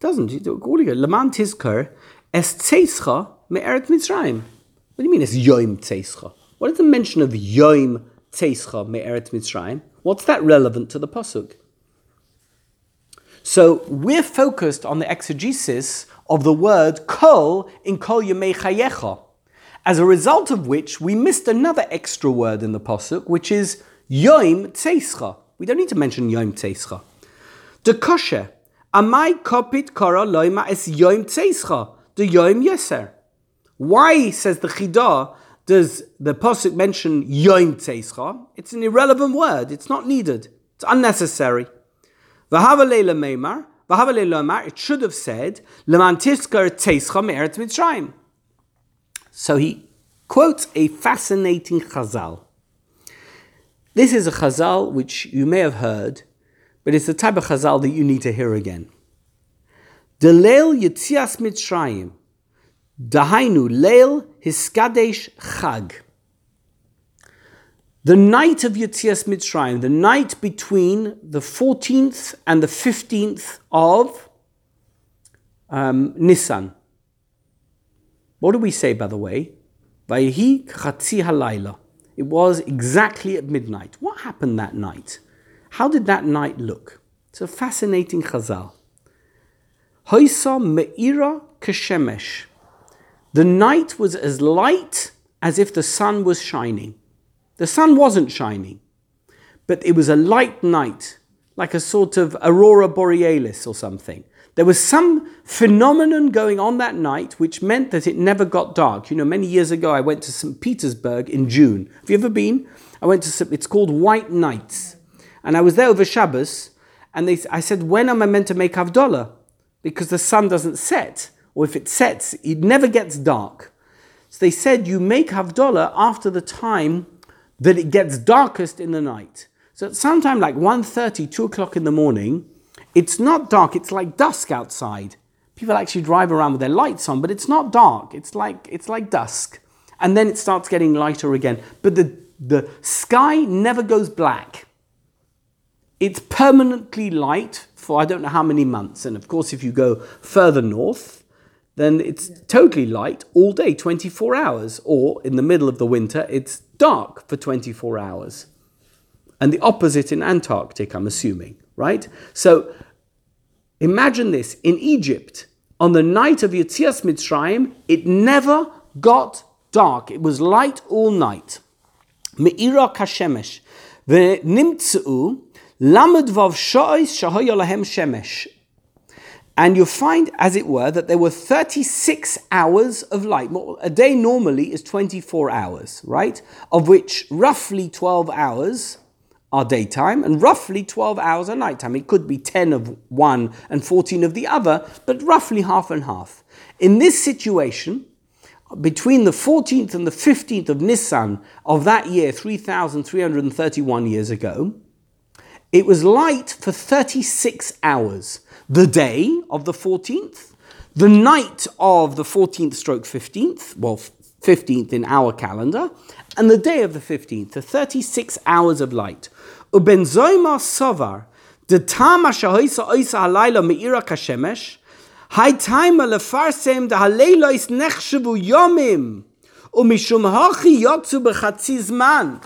Doesn't. Leman tizkar es teischa me'eretz Mitzrayim. What do you mean es yoim teischa? What is the mention of yoim teischa me'eretz Mitzrayim? What's that relevant to the Pasuk? So we're focused on the exegesis of the word kol in kol yemei chayecha. As a result of which, we missed another extra word in the posuk, which is yom tzeischa. We don't need to mention yom tzeischa. The kosher, amai kopit kara loima es yom tzeischa, the yom yeser. Why, says the Chidah, does the posuk mention yoim Teischa? It's an irrelevant word. It's not needed. It's unnecessary. It should have said, So he quotes a fascinating chazal. This is a chazal which you may have heard, but it's the type of chazal that you need to hear again. Delel Yitzias Mitzrayim, Dahainu Leil Hiskadesh Chag. The night of Yitzias Mitzrayim, the night between the 14th and the 15th of um, Nisan. What do we say, by the way? Vayhi chatzi halayla. It was exactly at midnight. What happened that night? How did that night look? It's a fascinating chazal. Hoisa me'ira keshemesh. The night was as light as if the sun was shining. The sun wasn't shining, but it was a light night, like a sort of aurora borealis or something. There was some phenomenon going on that night which meant that it never got dark. You know, many years ago I went to St. Petersburg in June. Have you ever been? I went to, it's called White Nights. And I was there over Shabbos, and they, I said, when am I meant to make Havdalah? Because the sun doesn't set, or if it sets, it never gets dark. So they said, you make Havdalah after the time that it gets darkest in the night. So at sometime like 1.30, 2 o'clock in the morning, it's not dark, it's like dusk outside. People actually drive around with their lights on, but it's not dark. It's like, it's like dusk. And then it starts getting lighter again. But the, the sky never goes black. It's permanently light for I don't know how many months. And of course, if you go further north, then it's totally light all day, 24 hours. Or in the middle of the winter, it's dark for 24 hours. And the opposite in Antarctic, I'm assuming, right? So imagine this in Egypt, on the night of Yitzias Mitzrayim, it never got dark. It was light all night. Me'ira kashemesh. V'nimtzu lamed vav sho'is shahoya lahem shemesh. And you'll find, as it were, that there were 36 hours of light. A day normally is 24 hours, right? Of which roughly 12 hours are daytime and roughly 12 hours are nighttime. It could be 10 of one and 14 of the other, but roughly half and half. In this situation, between the 14th and the 15th of Nisan of that year, 3,331 years ago, it was light for 36 hours the day of the 14th, the night of the 14th stroke 15th, well, 15th in our calendar, and the day of the 15th, the 36 hours of light. Uben zoima sovar, the tama shahoisa oisa halayla meira kashemesh, hay taima lefarsem da haleilois nechshavu yomim, umishum hachi yotzu bechatzi zman.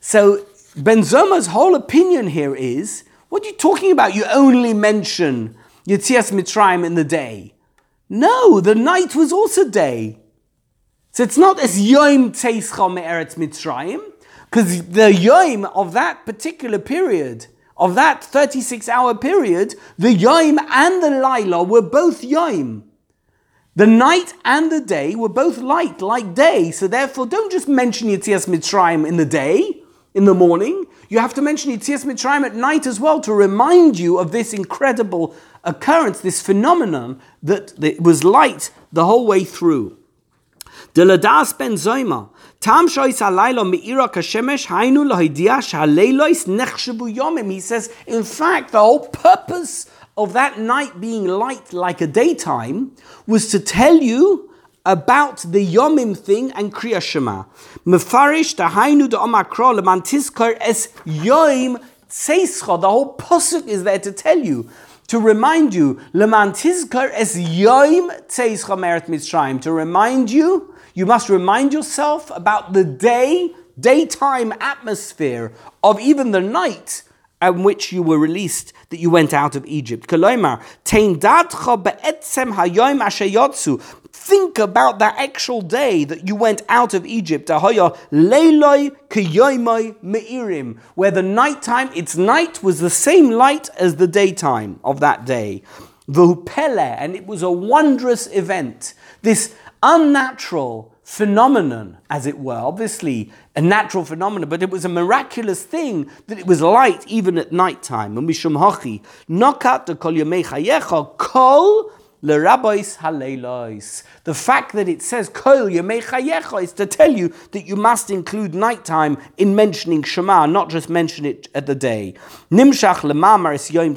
So Ben Zoma's whole opinion here is what are you talking about? You only mention Yetzias Mitzrayim in the day. No, the night was also day. So it's not as Yom Tzeischa Me'eretz Mitzrayim, because the Yom of that particular period, of that 36 hour period, the Yom and the Laila were both Yom. The night and the day were both light, like day. So therefore, don't just mention Yetzias Mitzrayim in the day, in the morning. You have to mention Yetzias Mitzrayim at night as well to remind you of this incredible occurrence, this phenomenon that was light the whole way through. Deladas ben Zoima. Tam shois alaylo me'ira kashemesh hainu lohidia shaleilois nechshabu yomim. He says, in fact, the whole purpose of that night being light like a daytime was to tell you about the Yomim thing and Kriya Shema. Mefarish hainu de omakro leman tizkar es Yom tzeischa. The whole posuk is there to tell you, to remind you, leman tizkar es Yom tzeischa meret mitzrayim. To remind you, you must remind yourself about the day, daytime atmosphere of even the night in which you were released, that you went out of Egypt. Think about that actual day that you went out of Egypt. Where the nighttime, its night was the same light as the daytime of that day. And it was a wondrous event. This unnatural, phenomenon, as it were. Obviously, a natural phenomenon, but it was a miraculous thing that it was light even at night time. And Mishum Hachi, Nokat the Kol Yomei Chayecha, Kol The fact that it says Kol Yomei Chayecha is to tell you that you must include nighttime in mentioning Shema, not just mention it at the day. Nimshach is Yom.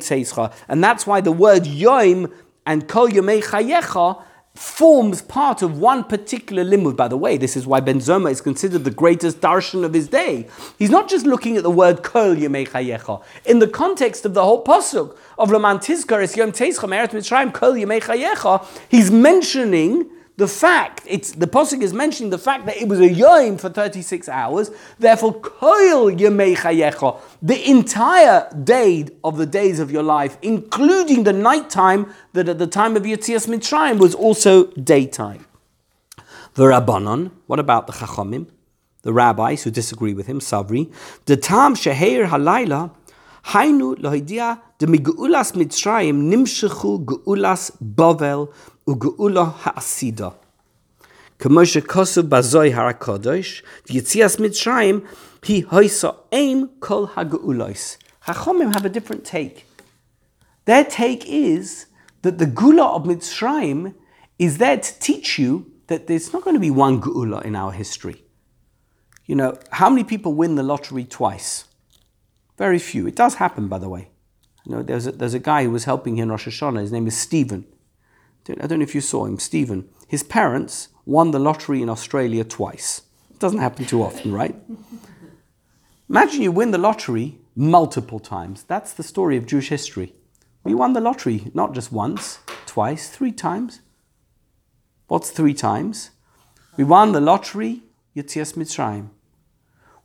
And that's why the word Yom and Kol Yomei Chayecha forms part of one particular limud. By the way, this is why Ben Zoma is considered the greatest darshan of his day. He's not just looking at the word kol yemei chayecha. In the context of the whole pasuk of Laman Tizkar es yom teischa me'eret mitzrayim kol yemei chayecha, he's mentioning the fact, it's the Pasuk is mentioning the fact that it was a yom for 36 hours, therefore, koil yemei chayecha, the entire day of the days of your life, including the night time that at the time of Yetzias Mitzrayim was also daytime. The Rabbanon, what about the Chachomim? The rabbis who disagree with him, Savri, the Tam Sheher Halayla, Hainu lohidia the migulas Mitzrayim nimshechu geulas Bavel ugeula ha'asida. K'moshe kosu bazoi harakodosh, v'yitzias mitzrayim, he hoisa aim kol ha'geulois. Chachomim have a different take. Their take is that the gula of Mitzrayim is there to teach you that there's not going to be one gula in our history. You know, how many people win the lottery twice? Very few. It does happen, by the way. You know, there's a, there's a guy who was helping here in Rosh Hashanah. His name is Stephen. I don't know if you saw him, Stephen. His parents won the lottery in Australia twice. It doesn't happen too often, right? Imagine you win the lottery multiple times. That's the story of Jewish history. We won the lottery not just once, twice, three times. What's three times? We won the lottery, Yitzias Mitzrayim.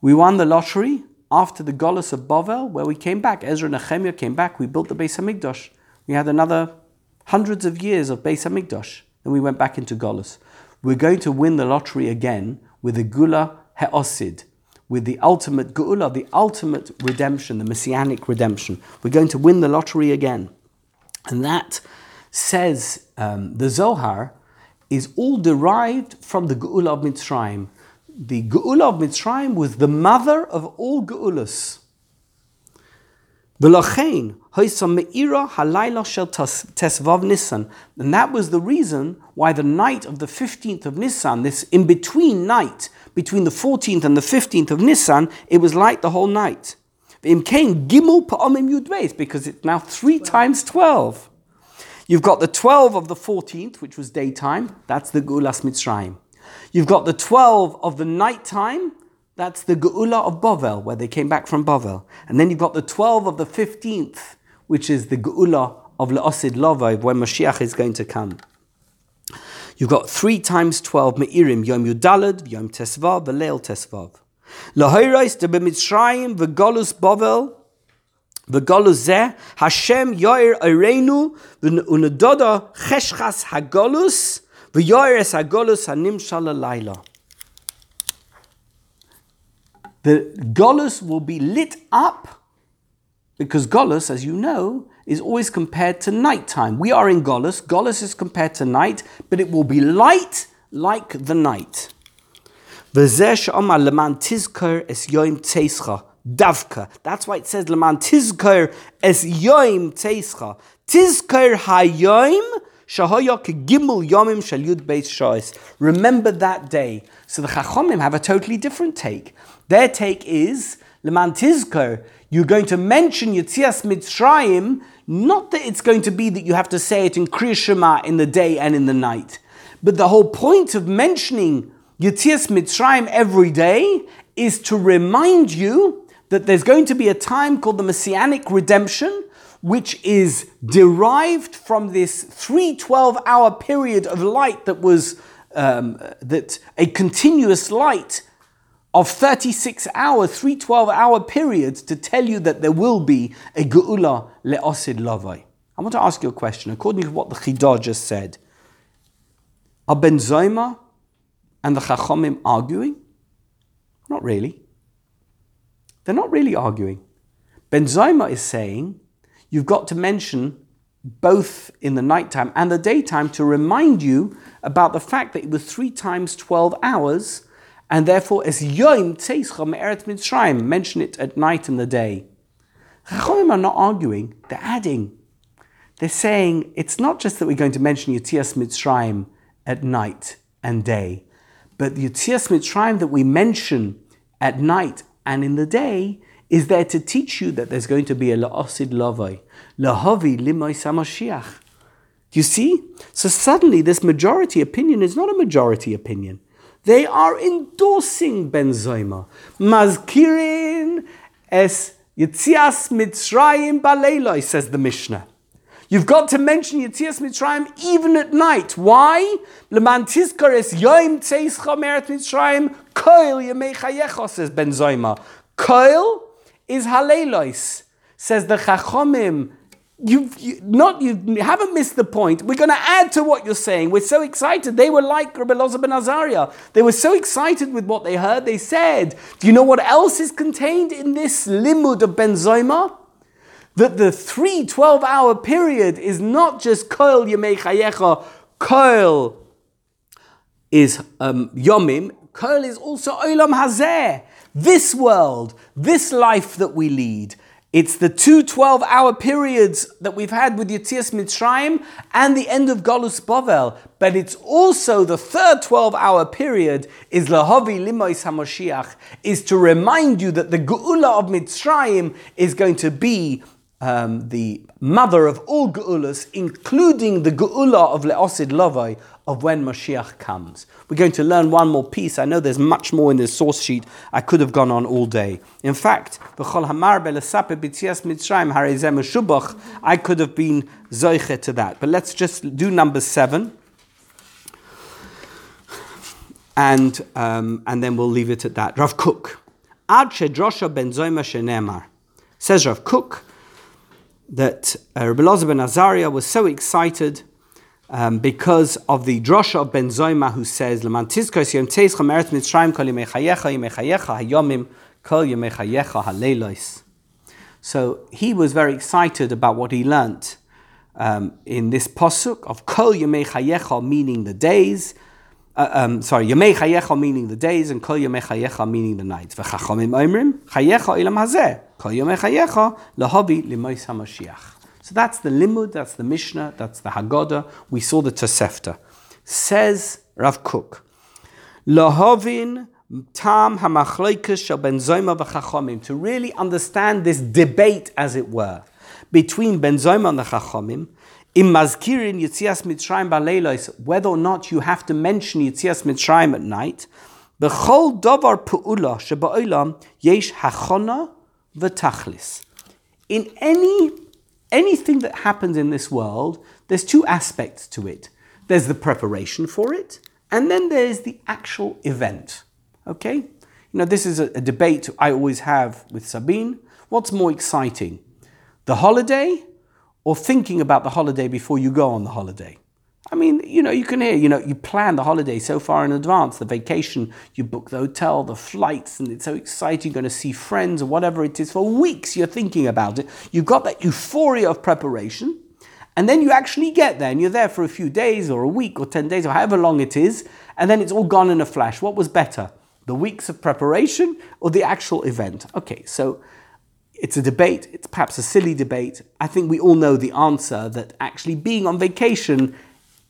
We won the lottery after the Golas of Bavel, where we came back. Ezra and Nehemiah came back. We built the Beis Hamikdash. We had another hundreds of years of Beis Hamikdash. Then we went back into Golas. We're going to win the lottery again with the Gula He'osid, with the ultimate Gula, the ultimate redemption, the messianic redemption. We're going to win the lottery again. And that says um, the Zohar is all derived from the Geula of Mitzrayim. The Geula of Mitzrayim was the mother of all Geulas. V'lachein meira halayla shel tesvav and that was the reason why the night of the fifteenth of Nisan, this in between night between the fourteenth and the fifteenth of Nisan, it was light the whole night. V'imkein gimel pa'omim yudbeis, because it's now three times twelve. You've got the twelve of the fourteenth, which was daytime. That's the Gulas Mitzrayim. You've got the twelve of the nighttime, that's the Geula of Bavel, where they came back from Bavel. And then you've got the 12 of the 15th, which is the geula of Le'osid Lavav, when Mashiach is going to come. You've got three times twelve me'irim, Yom Yudalad, Yom Tesvav, Veleil Tesvav. Lahoirais de Bemitzrayim, Vegolus Bovel, Vegolus Zeh, Hashem Yair Eirenu, Unadoda Cheshchas Hagolus, V'yoyres Hagolus Hanim Shalalaila. The Golus will be lit up because Golas, as you know, is always compared to nighttime. We are in Golas. Golas is compared to night, but it will be light like the night. Davka. That's why it says Leman Tizker es Yoim Teischa. Tizker Hayoim Shahoyok Gimel Yomim Shalyud Beis Shois. Remember that day. So the Chachomim have a totally different take. Their take is Leman Tizker you're going to mention Yitzias Mitzrayim, not that it's going to be that you have to say it in Kriya Shema in the day and in the night, but the whole point of mentioning Yitzias Mitzrayim every day is to remind you that there's going to be a time called the Messianic redemption, which is derived from this three 12 hour period of light that was um, that a continuous light of 36 hours, three 12 hour periods to tell you that there will be a Geula le'osid lavai. I want to ask you a question. According to what the Chidah just said, are Ben Zoma and the Chachomim arguing? Not really. They're not really arguing. Ben Zoma is saying you've got to mention both in the nighttime and the daytime to remind you about the fact that it was three times 12 hours and therefore as Yom Tzeischa Me'eret Mitzrayim, mention it at night and the day. Chachomim are not arguing, they're adding. They're saying it's not just that we're going to mention Yitzias Mitzrayim at night and day, but the Yitzias Mitzrayim that we mention at night and in the day is there to teach you that there's going to be a la'osid lavai, lahavi limoy samashiach. You see? So suddenly this majority opinion is not a majority opinion. They are endorsing Ben Zoma. Mazkirin es Yitzias Mitzrayim Baleiloi, says the Mishnah. You've got to mention Yitzias Mitzrayim even at night. Why? Leman tizkar es yoim tzeischa meret Mitzrayim koil yemei chayecha, says Ben Zoma. Koil is halelois, says the Chachomim. You've you, not you haven't missed the point. We're going to add to what you're saying. We're so excited. They were like Loza ben Azaria. They were so excited with what they heard. They said, "Do you know what else is contained in this limud of Ben Zoma? That the three 12-hour period is not just koil yemei chayecha. Koil is um, yomim. Koil is also olam hazeh. This world, this life that we lead. It's the two 12 hour periods that we've had with Yitzias Mitzrayim and the end of Golus Bavel. But it's also the third 12 hour period is Lahavi Limois HaMoshiach, is to remind you that the Geula of Mitzrayim is going to be um, the mother of all Geulas, including the Geula of Leosid Lovai, of when Mashiach comes. We're going to learn one more piece. I know there's much more in this source sheet. I could have gone on all day. In fact, I could have been zoiche to that. But let's just do number seven. And, um, and then we'll leave it at that. Rav Kook. Ad shedrosha ben zoima shenemar. Says Rav Kook that uh, Rabbi Loza ben Azaria was so excited um, because of the drosha of Ben Zoima who says, "Leman tizkos yom mitzrayim kol hayomim kol yimechayecha haleilos." So he was very excited about what he learnt um, in this posuk of kol yimechayecha, meaning the days. Uh, um, sorry, Yemei Chayecha meaning the days and Kol Yemei Chayecha meaning the nights. Oimrim Chayecha ilam hazeh Kol Yemei Chayecha lahabi limois hamashiach. So that's the limud, that's the Mishnah, that's the Haggadah. We saw the Tosefta. Says Rav Kook, Lahovin tam hamachloikas shel ben Zoma v'chachomim. To really understand this debate, as it were, between ben Zoma and the chachomim, in mazkirin Yitzias Mitzrayim baleilos, whether or not you have to mention Yitzias Mitzrayim at night, b'chol davar pu'ula sheba'olam yesh hachona v'tachlis. In any anything that happens in this world, there's two aspects to it. There's the preparation for it, and then there's the actual event. Okay? You know, this is a, a debate I always have with Sabine. What's more exciting? The holiday or thinking about the holiday before you go on the holiday? I mean, you know, you can hear, you know, you plan the holiday so far in advance, the vacation, you book the hotel, the flights, and it's so exciting, you're going to see friends or whatever it is. For weeks, you're thinking about it. You've got that euphoria of preparation, and then you actually get there, and you're there for a few days or a week or 10 days or however long it is, and then it's all gone in a flash. What was better, the weeks of preparation or the actual event? Okay, so it's a debate, it's perhaps a silly debate. I think we all know the answer that actually being on vacation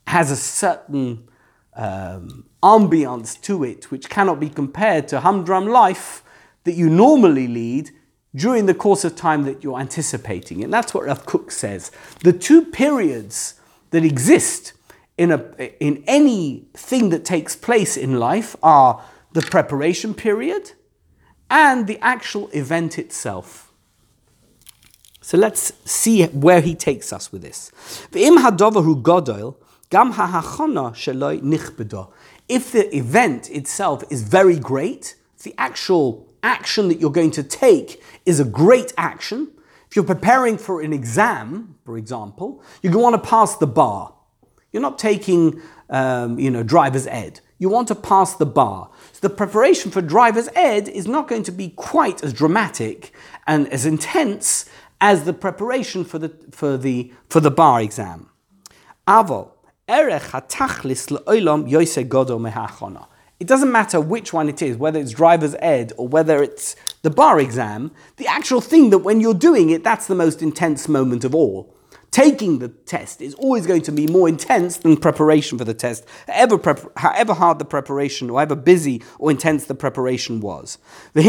has a certain um, ambiance to it which cannot be compared to humdrum life that you normally lead during the course of time that you're anticipating. And that's what Rav Kook says. The two periods that exist in, a, in anything that takes place in life are the preparation period and the actual event itself. So let's see where he takes us with this. If the event itself is very great, the actual action that you're going to take is a great action. If you're preparing for an exam, for example, you want to pass the bar. You're not taking, um, you know, driver's ed. You want to pass the bar. So the preparation for driver's ed is not going to be quite as dramatic and as intense as the preparation for the for the for the bar exam. Avo It doesn't matter which one it is, whether it's driver's ed or whether it's the bar exam, the actual thing that when you're doing it, that's the most intense moment of all. Taking the test is always going to be more intense than preparation for the test, however, prep- however hard the preparation, or however busy or intense the preparation was. Hu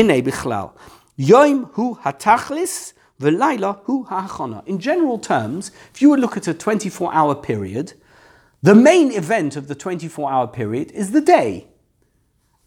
hatachlis hu. In general terms, if you would look at a 24 hour period, the main event of the 24 hour period is the day.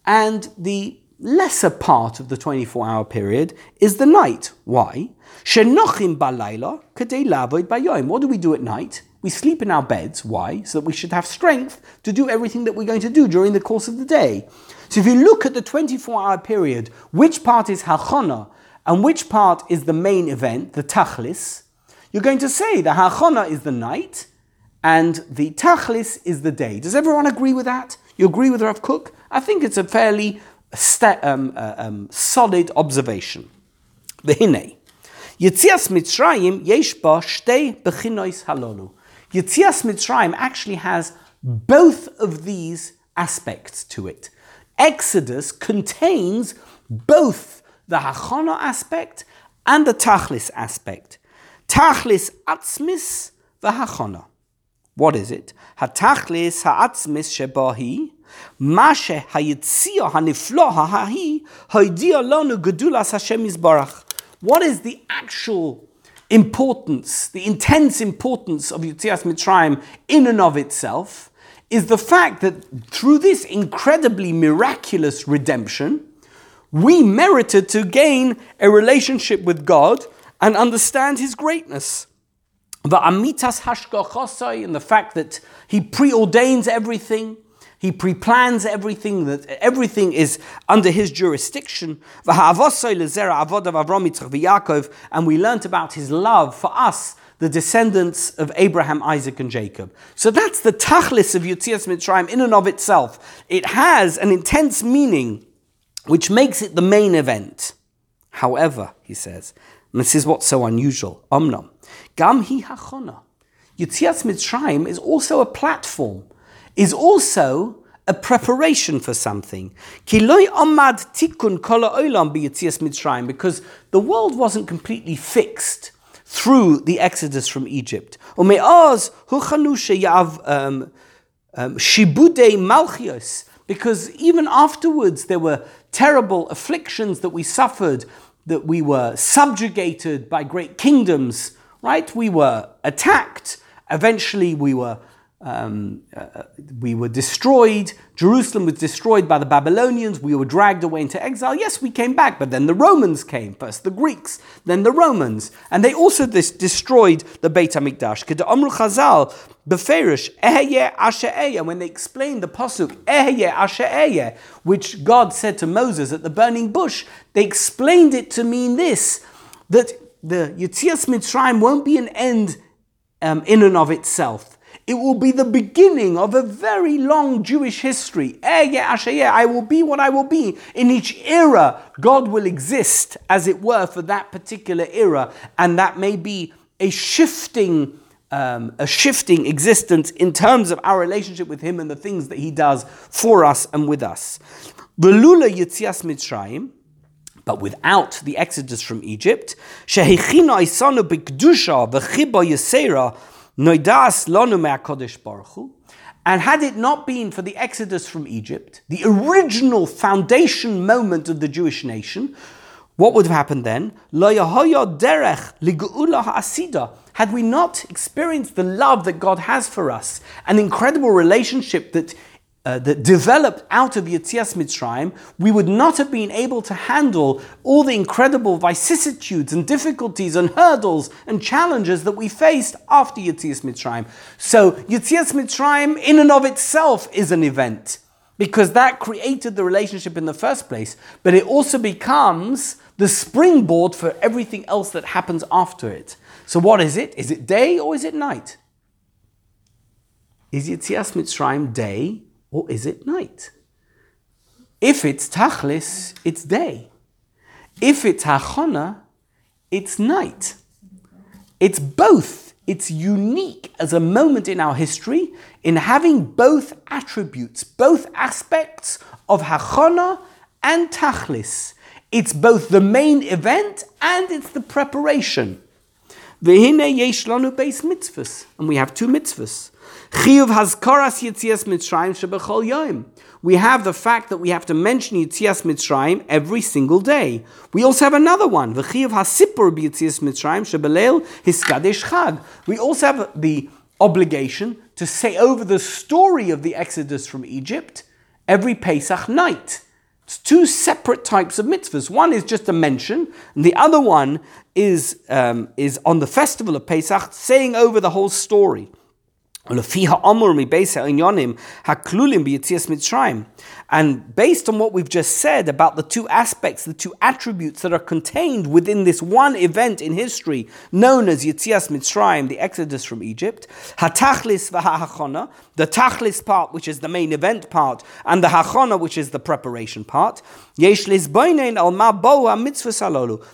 And the lesser part of the 24 hour period is the night. Why? Shenochim ba'laila kday lavayim. What do we do at night? We sleep in our beds. Why? So that we should have strength to do everything that we're going to do during the course of the day. So if you look at the 24 hour period, which part is hachana and which part is the main event, the tachlis, you're going to say the hachana is the night and the tachlis is the day. Does everyone agree with that? You agree with Rav Kook? I think it's a fairly um, uh, um, solid observation. V'hinei. Yitzias Mitzrayim yesh ba shtei halolu. Yitzias Mitzrayim actually has both of these aspects to it. Exodus contains both the hachana aspect and the tachlis aspect. Tachlis atzmis v'hachana. What is it? Hatachlis ha'atzmis shebahi, mashe hayitzia haniflo ha'ahi, ha'idia lonu gedulas Hashem. What is the actual importance, the intense importance of Yitzias Mitzrayim in and of itself, is the fact that through this incredibly miraculous redemption, we merited to gain a relationship with God and understand His greatness the amitas hashgachosai, and the fact that he preordains everything, he pre-plans everything, that everything is under his jurisdiction. And we learnt about his love for us, the descendants of Abraham, Isaac, and Jacob. So that's the tachlis of Yitzias Mitzrayim in and of itself. It has an intense meaning, which makes it the main event. However, he says, and this is what's so unusual, Omnam. Gam hi hachona. Yitzias Mitzrayim is also a platform, is also a preparation for something. Kiloi omad tikun kola olam b'yitzias Mitzrayim, because the world wasn't completely fixed through the exodus from Egypt. Ume'az huchanu sheyav um, um, shibudei malchios, because even afterwards there were terrible afflictions that we suffered that we were subjugated by great kingdoms, right? We were attacked. Eventually, we were um, uh, we were destroyed. Jerusalem was destroyed by the Babylonians. We were dragged away into exile. Yes, we came back, but then the Romans came first, the Greeks, then the Romans, and they also dis- destroyed the Beit Hamikdash. Amru Chazal beferish ehye When they explained the pasuk ehye which God said to Moses at the burning bush, they explained it to mean this: that the Yitzias Mitzrayim won't be an end um, in and of itself. It will be the beginning of a very long Jewish history. I will be what I will be. In each era, God will exist, as it were, for that particular era, and that may be a shifting. Um, a shifting existence in terms of our relationship with Him and the things that He does for us and with us. Velula Yitzias Mitzrayim, but without the exodus from Egypt, and had it not been for the exodus from Egypt, the original foundation moment of the Jewish nation, what would have happened then? Had we not experienced the love that God has for us, an incredible relationship that uh, that developed out of Yitzias Mitzrayim, we would not have been able to handle all the incredible vicissitudes and difficulties and hurdles and challenges that we faced after Yitzias Mitzrayim. So Yitzias Mitzrayim in and of itself is an event because that created the relationship in the first place, but it also becomes the springboard for everything else that happens after it. So what is it? Is it day or is it night? Is Yitzias Mitzrayim day or is it night? If it's tachlis, it's day. If it's hachana, it's night. It's both. It's unique as a moment in our history in having both attributes, both aspects of hachana and tachlis. It's both the main event and it's the preparation. Vehine yesh lanu beis mitzvahs, and we have two mitzvahs. Chiyuv Hazkaras Yitzias Mitzrayim Shebechol Yom. We have the fact that we have to mention Yitzias Mitzrayim every single day. We also have another one, the V'chiyuv Hasipur B'Yitzias Mitzrayim Shebeleil Hiskadesh Chag. We also have the obligation to say over the story of the Exodus from Egypt every Pesach night. It's two separate types of mitzvahs. One is just a mention, and the other one is, um, is on the festival of Pesach, saying over the whole story. And based on what we've just said about the two aspects, the two attributes that are contained within this one event in history known as Yitzias Mitzrayim, the Exodus from Egypt, the Tachlis part, which is the main event part, and the Hachona, which is the preparation part,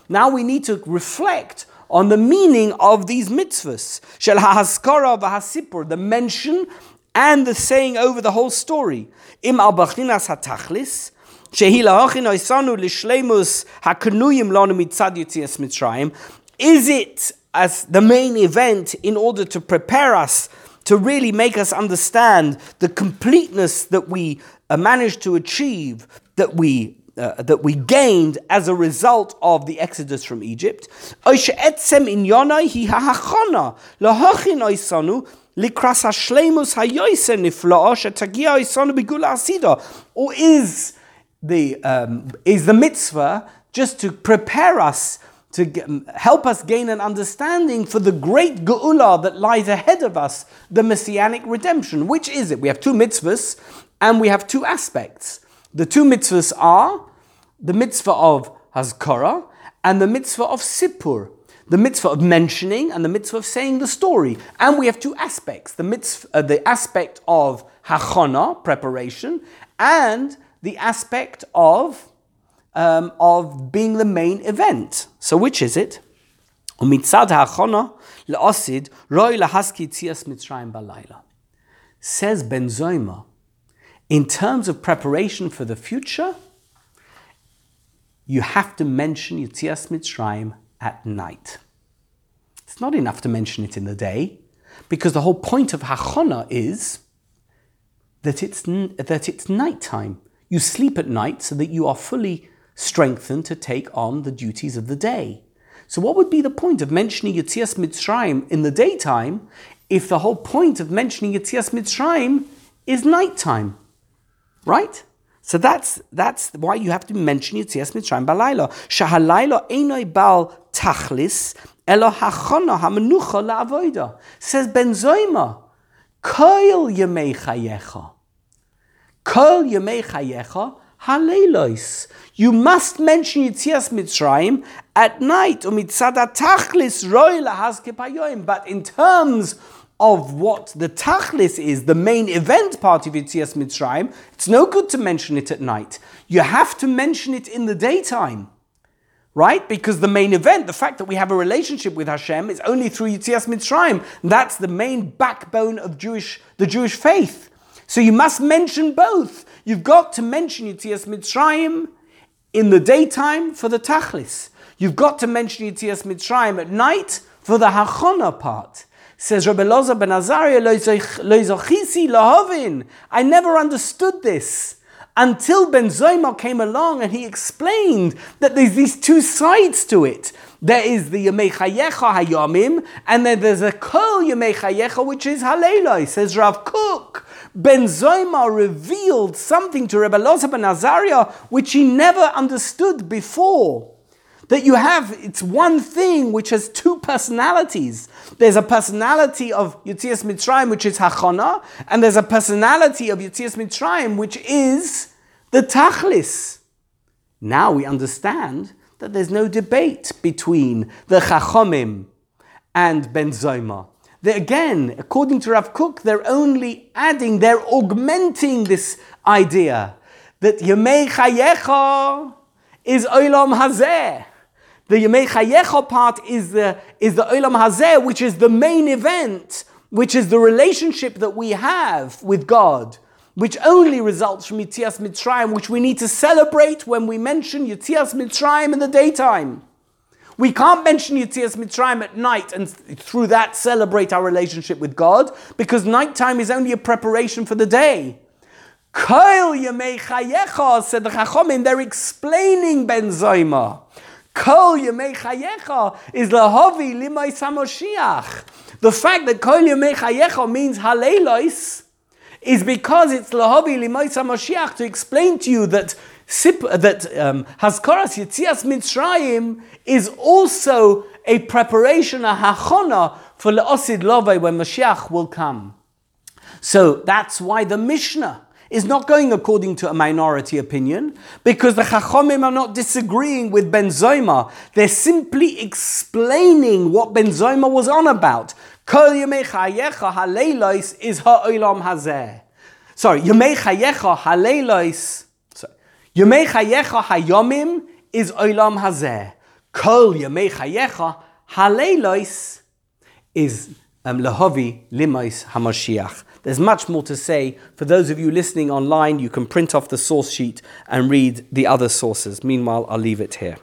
Now we need to reflect on the meaning of these mitzvahs. Shel ha'haskara v'hasipur, the mention and the saying over the whole story. Im al hatachlis. Is it as the main event in order to prepare us to really make us understand the completeness that we uh, managed to achieve, that we uh, that we gained as a result of the exodus from Egypt. Or is the um, is the mitzvah just to prepare us to get, help us gain an understanding for the great geula that lies ahead of us, the messianic redemption. Which is it? We have two mitzvahs and we have two aspects. The two mitzvahs are the mitzvah of Hazkara and the mitzvah of Sipur, the mitzvah of mentioning and the mitzvah of saying the story. And we have two aspects the, mitzvah, uh, the aspect of Hachana, preparation, and the aspect of, um, of being the main event. So, which is it? ומצד האחרונה לאוסיד רוי להסקי יציאס מצרים בלילה. Says Ben Zoima, in terms of preparation for the future, you have to mention Yitzias Mitzrayim at night. It's not enough to mention it in the day, because the whole point of Hachona is that it's, that it's nighttime. You sleep at night so that you are fully strengthened to take on the duties of the day. So, what would be the point of mentioning Yitzias Mitzrayim in the daytime if the whole point of mentioning Yitzias Mitzrayim is nighttime? Right? So that's that's why you have to mention Yitzias Mitzrayim balayla. Shahalayla einoi bal tachlis elo hachona hamenucha la'avoida. Says Ben Zoima, Kol yemei chayecha. Kol yemei chayecha Halelos. You must mention Yitzias Mitzrayim at night. Tachlis But in terms of what the Tachlis is, the main event part of Yitzias Mitzrayim, it's no good to mention it at night. You have to mention it in the daytime. Right? Because the main event, the fact that we have a relationship with Hashem, is only through Yitzias Mitzrayim. That's the main backbone of Jewish, the Jewish faith. So you must mention both. You've got to mention Yitzias Mitzrayim in the daytime for the Tachlis. You've got to mention Yitzias Mitzrayim at night for the Hachona part. Says Rabbi Loza ben Azariah, I never understood this until Ben Zoma came along and he explained that there's these two sides to it. There is the Yemei Chayecha Hayomim, and then there's a Kol Yemei Chayecha, which is Haleloi, says Rav Kook. Ben Zoma revealed something to Rebbe Loza ben Azariah which he never understood before. That you have, it's one thing which has two personalities. There's a personality of Yitzias Mitzrayim, which is Hachana, and there's a personality of Yitzias Mitzrayim, which is the Tachlis. Now we understand that there's no debate between the Chachomim and Ben Zoma. Again, according to Rav Kook, they're only adding, they're augmenting this idea that Yemei Chayecha is Olam Hazeh. The Yemei Chayecha part is the, is the Olam Hazeh, which is the main event, which is the relationship that we have with God, which only results from Yitzias Mitzrayim, which we need to celebrate when we mention Yitzias Mitzrayim in the daytime. We can't mention Yitzias Mitzrayim at night and through that celebrate our relationship with God, because nighttime is only a preparation for the day. Kol Yemei Chayecha, said the Chachomim, they're explaining Ben Zoma. Kol Yemei Chayecha is Lahavi Limay Samoshiach. The fact that Kol Yemei Chayecha means Halelos is because it's Lahavi Limay Samoshiach to explain to you that that um, Haskaras Yitzias Mitzrayim is also a preparation, a hachona for Leosid Love when Mashiach will come. So that's why the Mishnah is not going according to a minority opinion because the Chachomim are not disagreeing with Ben Zoma. They're simply explaining what Ben Zoma was on about. Kol Yemei Chayecha Haleilois is Ha'olam Hazeh. Sorry, Yemei Chayecha Haleilois. Sorry. Yemei Chayecha Hayomim is Olam Hazeh. Kol Yemei Chayecha Haleilois is um, Lahavi Limais Hamashiach. There's much more to say. For those of you listening online, you can print off the source sheet and read the other sources. Meanwhile, I'll leave it here.